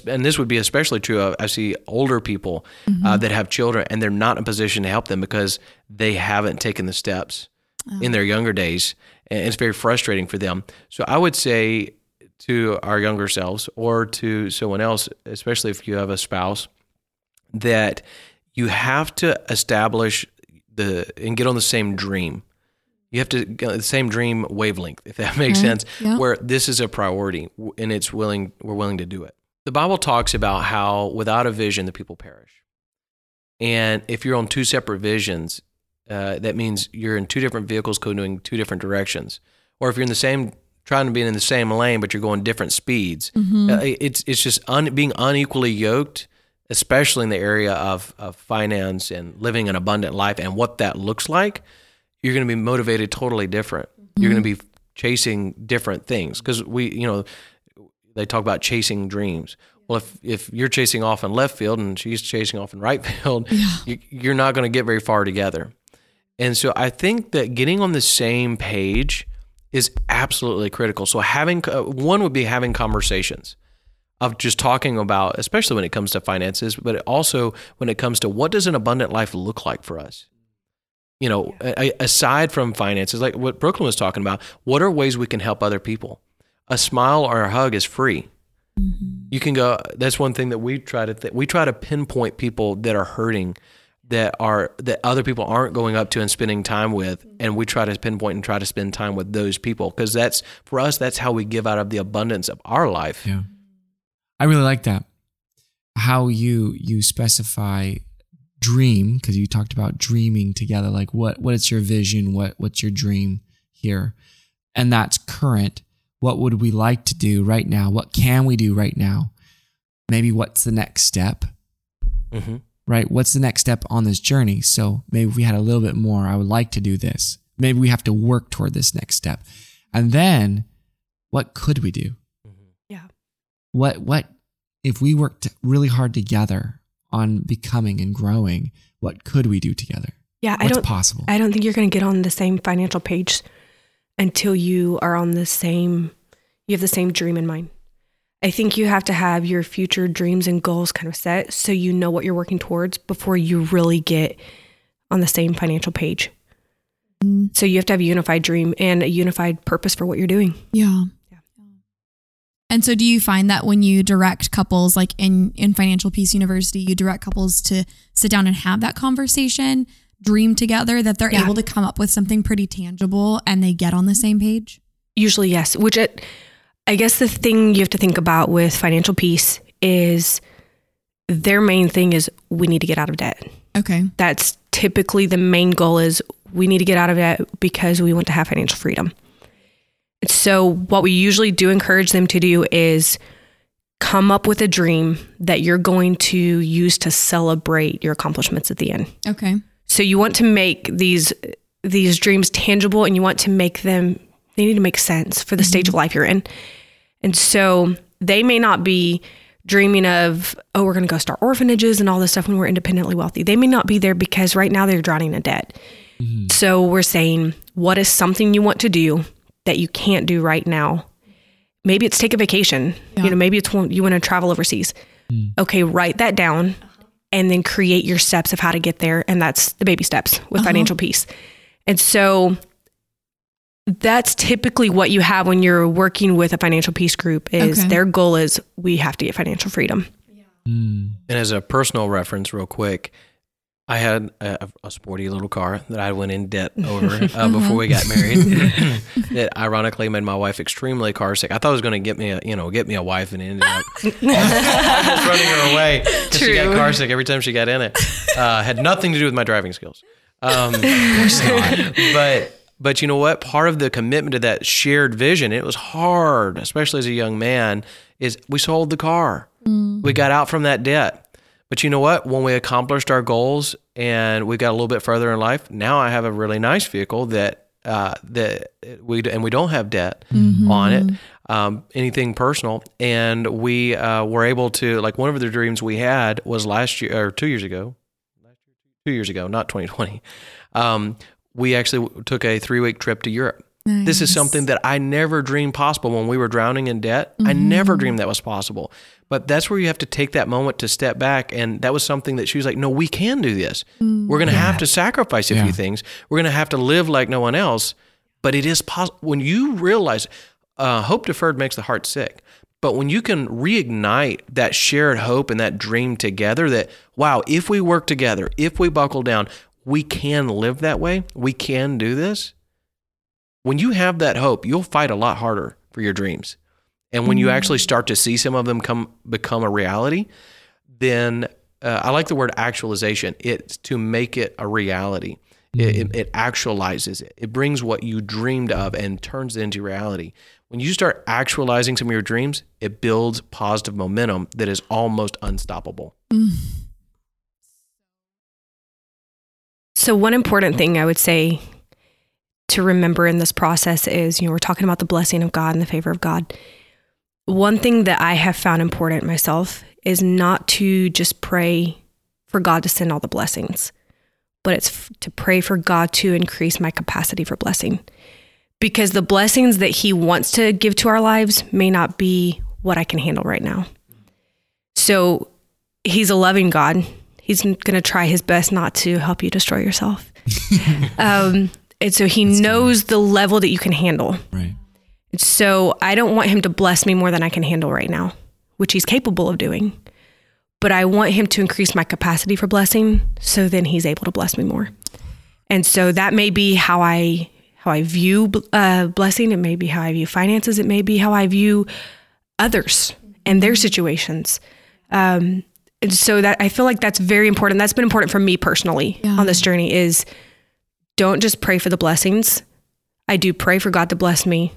And this would be especially true of I see older people uh, mm-hmm. that have children and they're not in a position to help them because they haven't taken the steps in oh. their younger days, and it's very frustrating for them. So I would say to our younger selves or to someone else, especially if you have a spouse, that you have to establish the and get on the same dream. You have to get the same dream wavelength, if that makes Okay. sense. Yeah. Where this is a priority and it's willing, we're willing to do it. The Bible talks about how without a vision, the people perish. And if you're on two separate visions, uh, that means you're in two different vehicles going two different directions. Or if you're in the same, trying to be in the same lane, but you're going different speeds, uh, it's it's just un, being unequally yoked, especially in the area of, of finance and living an abundant life and what that looks like. You're going to be motivated totally different. You're going to be chasing different things because we, you know, they talk about chasing dreams. Well, if if you're chasing off in left field and she's chasing off in right field, you, you're not going to get very far together. And so I think that getting on the same page is absolutely critical. So having uh, one would be having conversations of just talking about, especially when it comes to finances, but also when it comes to what does an abundant life look like for us. You know, a- aside from finances, like what Brookelyn was talking about, what are ways we can help other people? A smile or a hug is free. You can go. That's one thing that we try to th- we try to pinpoint people that are hurting, that are that other people aren't going up to and spending time with, and we try to pinpoint and try to spend time with those people because that's for us. That's how we give out of the abundance of our life. Yeah. I really like that. How you you specify dream because you talked about dreaming together like what what is your vision what what's your dream here and that's current what would we like to do right now what can we do right now maybe what's the next step hmm right? What's the next step on this journey? So maybe we had a little bit more i would like to do this. Maybe we have to work toward this next step. And then what could we do? Mm-hmm. Yeah. what what if we worked really hard together on becoming and growing what could we do together? Yeah, I don't possible? I don't think you're going to get on the same financial page until you are on the same you have the same dream in mind. I think you have to have your future dreams and goals kind of set so you know what you're working towards before you really get on the same financial page. Mm. So you have to have a unified dream and a unified purpose for what you're doing. Yeah. And so do you find that when you direct couples like in in Financial Peace University, you direct couples to sit down and have that conversation, dream together that they're Yeah. able to come up with something pretty tangible and they get on the same page? Usually, yes. Which it, I guess the thing you have to think about with financial peace is their main thing is we need to get out of debt. Okay. That's typically the main goal is we need to get out of debt because we want to have financial freedom. So what we usually do encourage them to do is come up with a dream that you're going to use to celebrate your accomplishments at the end. Okay. So you want to make these these dreams tangible and you want to make them they need to make sense for the stage mm-hmm. of life you're in. And so they may not be dreaming of, oh, we're going to go start orphanages and all this stuff when we're independently wealthy. They may not be there because right now they're drowning in debt. Mm-hmm. So we're saying, what is something you want to do that you can't do right now? Maybe it's take a vacation. Yeah. You know, maybe it's one- you want to travel overseas. Mm. Okay, write that down uh-huh. and then create your steps of how to get there. And that's the baby steps with Uh-huh. financial peace. And so that's typically what you have when you're working with a financial peace group is Okay. their goal is we have to get financial freedom. Mm. And as a personal reference, real quick, I had a, a sporty little car that I went in debt over uh, before we got married. that ironically made my wife extremely car sick. I thought it was going to get me a you know get me a wife, and it ended up almost running her away 'cause she got True. car sick every time she got in it. Uh, had nothing to do with my driving skills. Um, but but you know what? Part of the commitment to that shared vision, it was hard, especially as a young man, is we sold the car. We got out from that debt. But you know what? When we accomplished our goals and we got a little bit further in life, now I have a really nice vehicle that uh, that we and we don't have debt on it, um, anything personal, and we uh, were able to like one of the dreams we had was last year or two years ago, two years ago, not 2020. Um, we actually took a three week trip to Europe This is something that I never dreamed possible when we were drowning in debt. I never dreamed that was possible. But that's where you have to take that moment to step back. And that was something that she was like, no, we can do this. We're going to have to sacrifice a Yeah. few things. We're going to have to live like no one else. But it is possible. When you realize uh, hope deferred makes the heart sick. But when you can reignite that shared hope and that dream together, that, wow, if we work together, if we buckle down, we can live that way, we can do this when you have that hope, you'll fight a lot harder for your dreams. And when you mm-hmm. actually start to see some of them come become a reality, then uh, I like the word actualization. It's to make it a reality. It, it, mm. it actualizes it. It brings what you dreamed of and turns it into reality. When you start actualizing some of your dreams, it builds positive momentum that is almost unstoppable. Mm. So, one important thing I would say to remember in this process is you know, we're talking about the blessing of God and the favor of God. One thing that I have found important myself is not to just pray for God to send all the blessings, but it's f- to pray for God to increase my capacity for blessing. Because the blessings that He wants to give to our lives may not be what I can handle right now. So, He's a loving God. He's going to try his best not to help you destroy yourself. um, and so he knows the level that you can handle. Right. So I don't want him to bless me more than I can handle right now, which he's capable of doing. But I want him to increase my capacity for blessing so then he's able to bless me more. And so that may be how I how I view uh, blessing. It may be how I view finances. It may be how I view others and their situations. Um, and so that I feel like that's very important. That's been important for me personally Yeah. on this journey is don't just pray for the blessings. I do pray for God to bless me,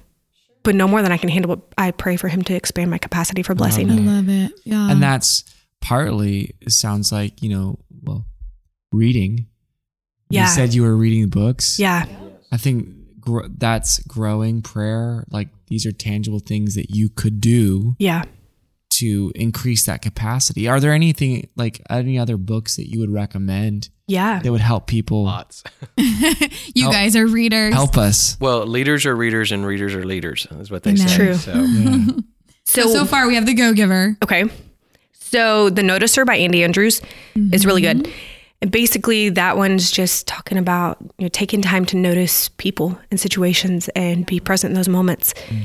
but no more than I can handle. But I pray for Him to expand my capacity for blessing. I love it. Yeah. and that's partly it sounds like you know well reading Yeah. you said you were reading books Yeah, i think gr- that's growing prayer like these are tangible things that you could do yeah. To increase that capacity are there anything like any other books that you would recommend Yeah. that would help people Lots. you help- guys are readers. help us Well, leaders are readers and readers are leaders, is what they Amen. say. True. So. yeah. So, so far, we have the Go Giver. Okay. So The Noticer by Andy Andrews is really good. Mm-hmm. And basically that one's just talking about, you know, taking time to notice people and situations and be present in those moments. Mm.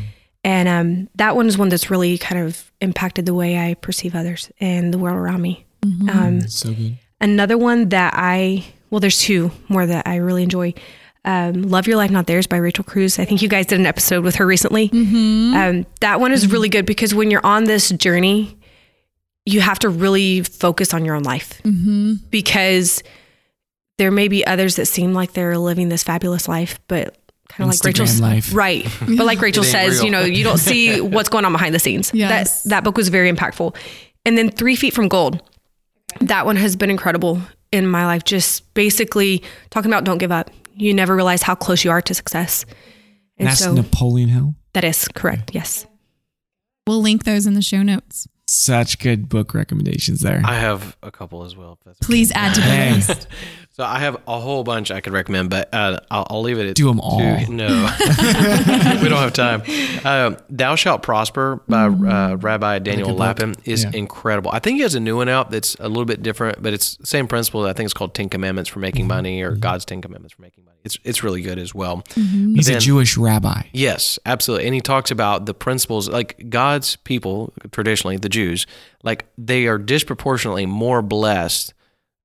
And um, that one is one that's really kind of impacted the way I perceive others and the world around me. Um, so good Another one that I, well, there's two more that I really enjoy. Um, Love Your Life Not Theirs by Rachel Cruze. I think you guys did an episode with her recently. Um, that one is really good because when you're on this journey, you have to really focus on your own life because there may be others that seem like they're living this fabulous life, but kind of like Rachel's life. right? But like Rachel says, real. you know, you don't see what's going on behind the scenes. Yes. That that book was very impactful. And then Three Feet from Gold that one has been incredible in my life. Just basically talking about don't give up. You never realize how close you are to success. And that's so napoleon hill that is correct. Yes. We'll link those in the show notes. such good book recommendations there I have a couple as well. if okay. Please add to the list. So I have a whole bunch I could recommend, but uh, I'll, I'll leave it at Do 'em all. two. No, we don't have time. Uh, Thou Shalt Prosper by uh, Rabbi Daniel book. Lappin is Yeah. incredible. I think he has a new one out that's a little bit different, but it's the same principle. I think it's called Ten Commandments for Making Money or God's Ten Commandments for Making Money. It's it's really good as well. he's a jewish rabbi Yes, absolutely. And he talks about the principles like God's people, traditionally the Jews, like they are disproportionately more blessed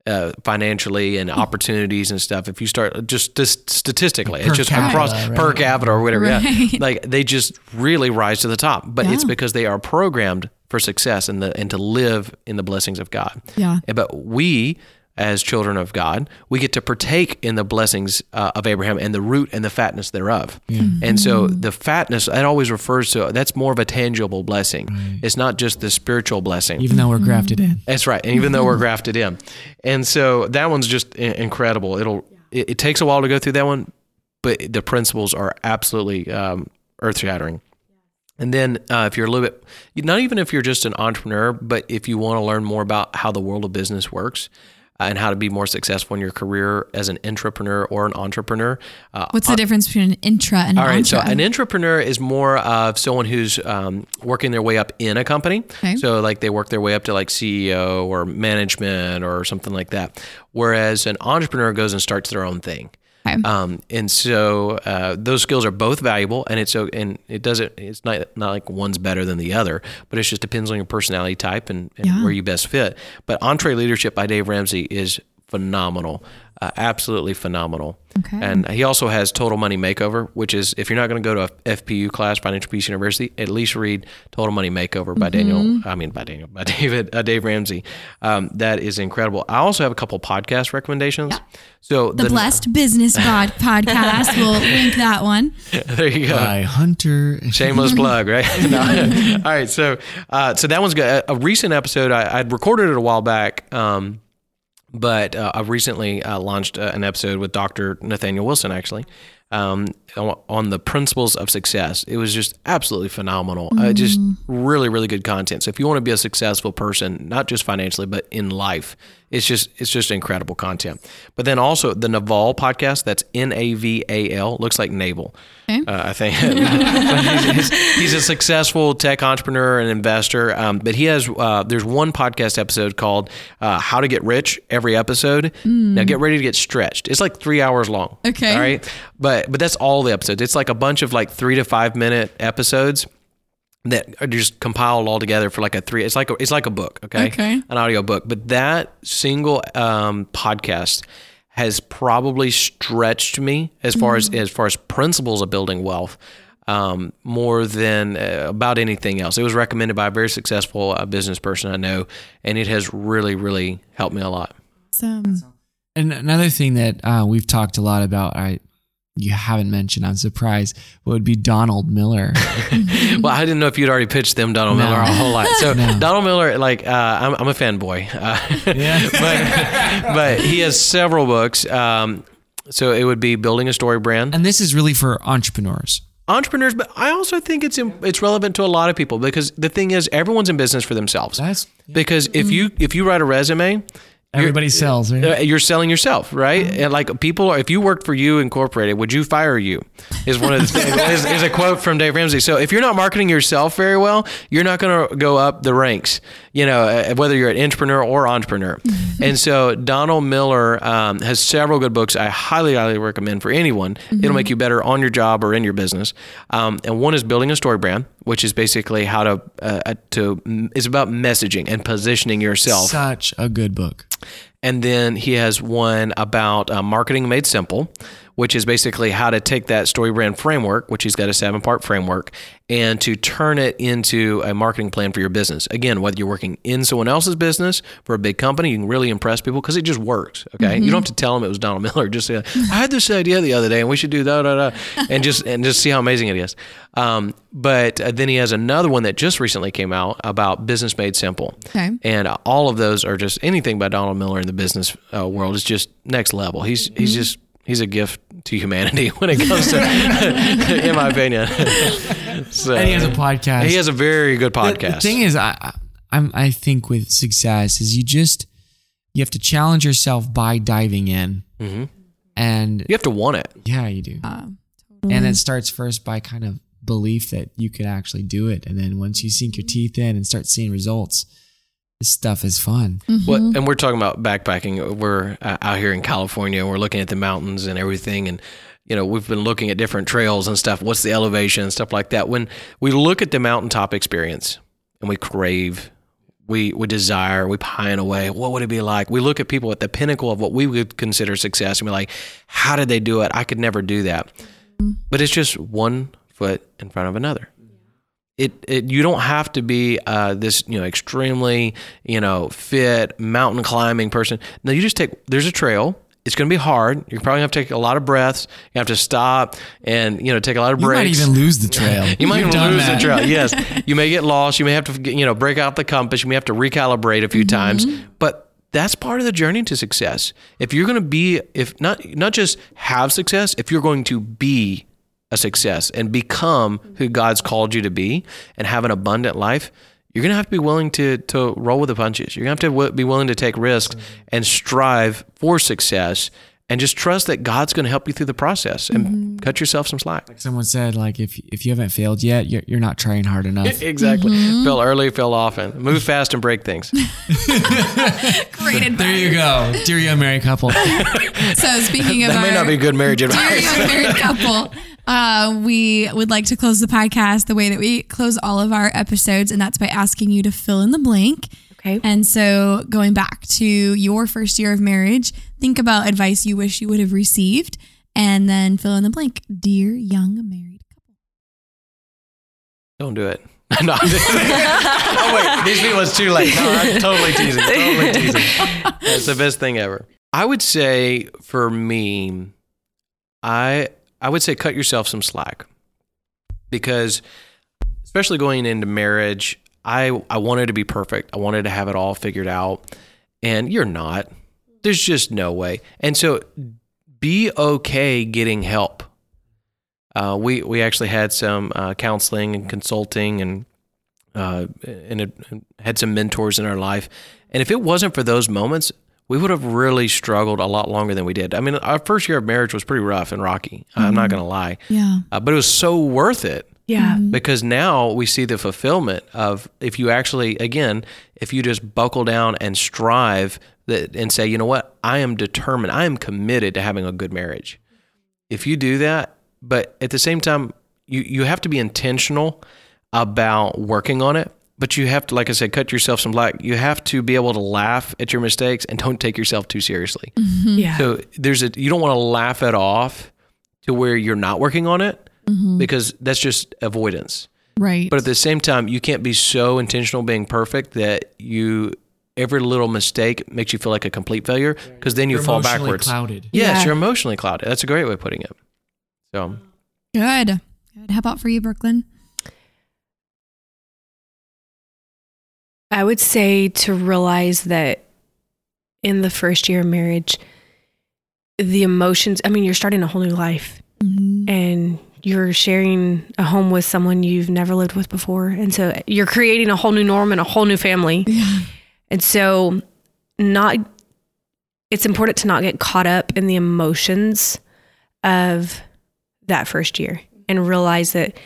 uh, financially and opportunities and stuff. If you start just, just statistically, Per it's just capita, across right? per capita or whatever. Yeah. Like they just really rise to the top. But it's because they are programmed for success and the and to live in the blessings of God. Yeah. But we, as children of God, we get to partake in the blessings uh, of Abraham and the root and the fatness thereof. And so the fatness, that always refers to that's more of a tangible blessing. It's not just the spiritual blessing. even though we're grafted in That's right. And even though we're grafted in. And so that one's just i- incredible. It'll, it, it takes a while to go through that one, but the principles are absolutely um, earth shattering. And then uh, if you're a little bit, not even if you're just an entrepreneur, but if you want to learn more about how the world of business works, and how to be more successful in your career as an intrapreneur or an entrepreneur. Uh, What's the difference between an intra and all an right, intra? so an intrapreneur is more of someone who's um, working their way up in a company. Okay. So like they work their way up to like CEO or management or something like that. Whereas an entrepreneur goes and starts their own thing. Okay. Um, and so uh, those skills are both valuable, and it's so and it doesn't. It's not not like one's better than the other, but it just depends on your personality type and, and Yeah. where you best fit. But EntreLeadership by Dave Ramsey is phenomenal, uh, absolutely phenomenal. Okay. And he also has Total Money Makeover, which is if you're not going to go to a FPU class, Financial Peace University, at least read Total Money Makeover by Daniel. Mm-hmm. I mean, by Daniel, by David, uh, Dave Ramsey. Um, that is incredible. I also have a couple podcast recommendations. So the Blessed Business Pod podcast. We'll link that one. there you go. By Hunter. Shameless plug, right? No. All right, so uh, so that one's good. A, a recent episode I, I'd recorded it a while back, um, but uh, I recently uh, launched uh, an episode with Dr. Nathaniel Wilson actually um, on the principles of success. It was just absolutely phenomenal. Uh, just really, really good content. So if you want to be a successful person, not just financially but in life, it's just it's just incredible content. But then also the Naval podcast. That's N A V A L. Looks like naval. Okay. Uh, I think he's, he's, he's a successful tech entrepreneur and investor. Um, but he has uh, there's one podcast episode called uh, "How to Get Rich." Every episode. Now get ready to get stretched. It's like three hours long. Okay. All right. But but that's all the episodes. It's like a bunch of like three to five minute episodes that are just compiled all together for like a three. It's like a, it's like a book. Okay. Okay. An audio book. But that single um, podcast has probably stretched me as far as as far as principles of building wealth. Um, more than uh, about anything else. It was recommended by a very successful uh, business person I know, and it has really, really helped me a lot. So, And another thing that uh, we've talked a lot about, I you haven't mentioned, I'm surprised, would be Donald Miller. well, I didn't know if you'd already pitched them Donald No. Miller a whole lot. So No. Donald Miller, like, uh, I'm, I'm a fanboy. Uh, Yeah. but but he has several books. Um, so it would be building a story brand, and this is really for entrepreneurs. entrepreneurs. But I also think it's it's relevant to a lot of people because the thing is, everyone's in business for themselves. That's because if you if you write a resume. Everybody sells, right? uh, You're selling yourself, right? And like people, if you worked for you Incorporated, would you fire you? Is one of the is, is a quote from Dave Ramsey. So if you're not marketing yourself very well, you're not going to go up the ranks. You know, uh, whether you're an entrepreneur or entrepreneur. and so Donald Miller um, has several good books. I highly, highly recommend for anyone. It'll make you better on your job or in your business. Um, and one is building a story brand, which is basically how to uh, to it's about messaging and positioning yourself. Such a good book. And then he has one about uh, marketing made simple, which is basically how to take that story brand framework, which he's got a seven part framework, and to turn it into a marketing plan for your business. Again, whether you're working in someone else's business for a big company, you can really impress people because it just works. Okay, you don't have to tell them it was Donald Miller. Just say, I had this idea the other day, and we should do that, da, da, and just and just see how amazing it is. Um, but uh, then he has another one that just recently came out about business made simple. Okay. And uh, all of those are just anything by Donald Miller in the business uh, world is just next level. He's he's just he's a gift to humanity when it comes to, in my opinion. so, And he has a podcast. He has a very good podcast. The, thing is, I, I- I'm, I think with success is you just you have to challenge yourself by diving in, Mhm. and you have to want it. yeah, you do. uh, And it starts first by kind of belief that you could actually do it, and then once you sink your teeth in and start seeing results, this stuff is fun. What, and we're talking about backpacking. We're uh, out here in California. and We're looking at the mountains and everything, and you know we've been looking at different trails and stuff. What's the elevation and stuff like that? When we look at the mountaintop experience and we crave, we we desire, we pine away. What would it be like? We look at people at the pinnacle of what we would consider success, and we're like, how did they do it? I could never do that. But it's just one foot in front of another it, it you don't have to be uh, this you know extremely you know fit mountain climbing person. No, you just take. There's a trail. It's going to be hard. You're probably going to have to take a lot of breaths. You have to stop and you know take a lot of breaks. You might even lose the trail. You might even lose that. the trail. Yes, you may get lost. You may have to you know break out the compass. You may have to recalibrate a few times. But that's part of the journey to success. If you're going to be, if not not just have success, if you're going to be a success and become who God's called you to be and have an abundant life, you're going to have to be willing to to roll with the punches. You're going to have to w- be willing to take risks and strive for success and just trust that God's going to help you through the process and mm-hmm. cut yourself some slack. Like someone said, like if if you haven't failed yet, you're, you're not trying hard enough. Exactly. Mm-hmm. Fail early, fail often. Move fast and break things. Great advice. There you go, dear young married couple. So speaking of that our may not be good marriage advice. dear advice. young married couple, uh, we would like to close the podcast the way that we close all of our episodes, and that's by asking you to fill in the blank. Okay. And so, going back to your first year of marriage, think about advice you wish you would have received, and then fill in the blank. Dear young married couple. Don't do it. No, oh wait, these people it's too late. No, I'm totally teasing. Totally teasing. It's the best thing ever. I would say for me, I I would say cut yourself some slack because especially going into marriage, I I wanted to be perfect. I wanted to have it all figured out, and you're not. There's just no way. And so, be okay getting help. Uh, we we actually had some uh, counseling and consulting and uh, and it, had some mentors in our life. And if it wasn't for those moments, we would have really struggled a lot longer than we did. I mean, our first year of marriage was pretty rough and rocky. Uh, I'm not mm-hmm. going to lie, Yeah. uh, but it was so worth it Yeah. Mm-hmm. because now we see the fulfillment of if you actually again if you just buckle down and strive that and say you know what i am determined i am committed to having a good marriage if you do that but at the same time you you have to be intentional about working on it but you have to like i said cut yourself some slack you have to be able to laugh at your mistakes and don't take yourself too seriously mm-hmm. Yeah. so there's a you don't want to laugh it off to where you're not working on it mm-hmm. because that's just avoidance. Right. But at the same time, you can't be so intentional being perfect that you every little mistake makes you feel like a complete failure because then you You're fall backwards. Clouded. Yes, Yeah. you're emotionally clouded. That's a great way of putting it. So Good. Good. How about for you, Brookelyn? I would say to realize that in the first year of marriage, the emotions, I mean, you're starting a whole new life Mm-hmm. and you're sharing a home with someone you've never lived with before. And so you're creating a whole new norm and a whole new family. Yeah. And so, not, it's important to not get caught up in the emotions of that first year and realize that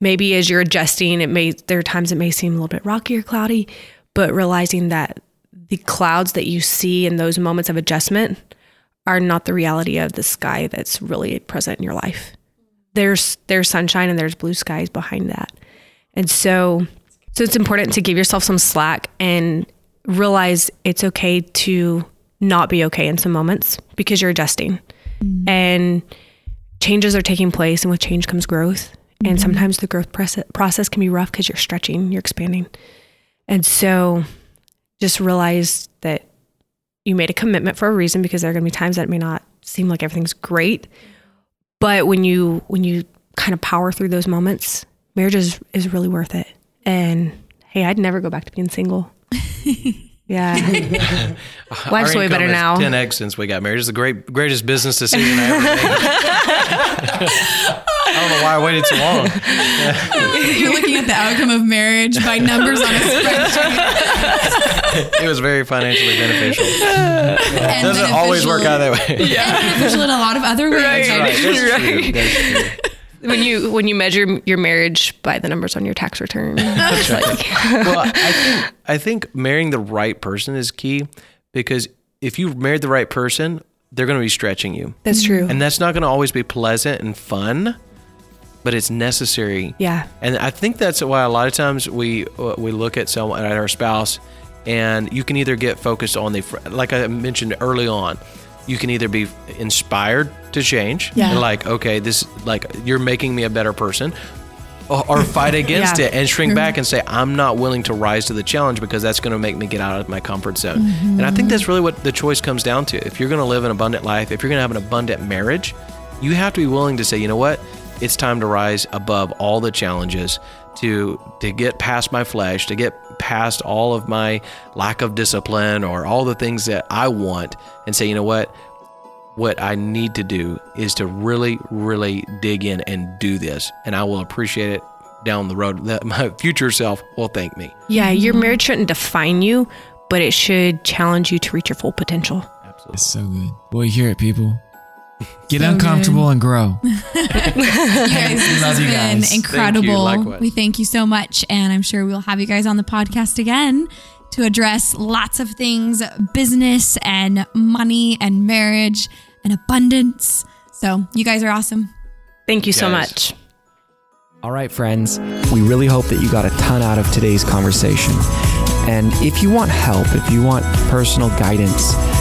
maybe as you're adjusting, it may, there are times it may seem a little bit rocky or cloudy, but realizing that the clouds that you see in those moments of adjustment are not the reality of the sky that's really present in your life. There's there's sunshine and there's blue skies behind that. And so so it's important to give yourself some slack and realize it's okay to not be okay in some moments because you're adjusting. Mm-hmm. And changes are taking place and with change comes growth. And mm-hmm. sometimes the growth process process can be rough because you're stretching, you're expanding. And so just realize that you made a commitment for a reason because there are going to be times that it may not seem like everything's great. But when you when you kind of power through those moments, marriage is is really worth it. And hey, I'd never go back to being single. yeah. Life's way better now. 10x since we got married. It's the great greatest business decision I ever made. I don't know why I waited so long. You're looking at the outcome of marriage by numbers on a spreadsheet. It was very financially beneficial. And Doesn't always work out that way. And beneficial in a lot of other ways. That's right. That's Right. true. That's true. When you when you measure your marriage by the numbers on your tax return, it's like well, I think I think marrying the right person is key because if you married the right person, they're going to be stretching you, that's true. and that's not going to always be pleasant and fun, but it's necessary. yeah. And I think that's why a lot of times we uh, we look at someone at our spouse, and you can either get focused on the like I mentioned early on, you can either be inspired to change, Yeah. and like okay, this like you're making me a better person, or, fight against Yeah. it and shrink mm-hmm. back and say I'm not willing to rise to the challenge because that's going to make me get out of my comfort zone. And I think mm-hmm. that's really what the choice comes down to. If you're going to live an abundant life, if you're going to have an abundant marriage, you have to be willing to say, you know what, it's time to rise above all the challenges to to get past my flesh, to get past all of my lack of discipline or all the things that I want and say, you know what, what I need to do is to really, really dig in and do this. And I will appreciate it down the road. That my future self will thank me. Yeah, your marriage shouldn't define you, but it should challenge you to reach your full potential. It's so good. Boy, you hear it, people. Get So uncomfortable and grow. You guys, this love has you been guys. incredible. Likewise. we thank you so much, and I'm sure we'll have you guys on the podcast again to address lots of things, business and money and marriage and abundance. So you guys are awesome. Thank you so Yes. much. All right, friends, we really hope that you got a ton out of today's conversation. And if you want help, if you want personal guidance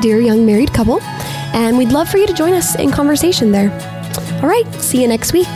Dear Young Married Couple, and we'd love for you to join us in conversation there. All right, see you next week.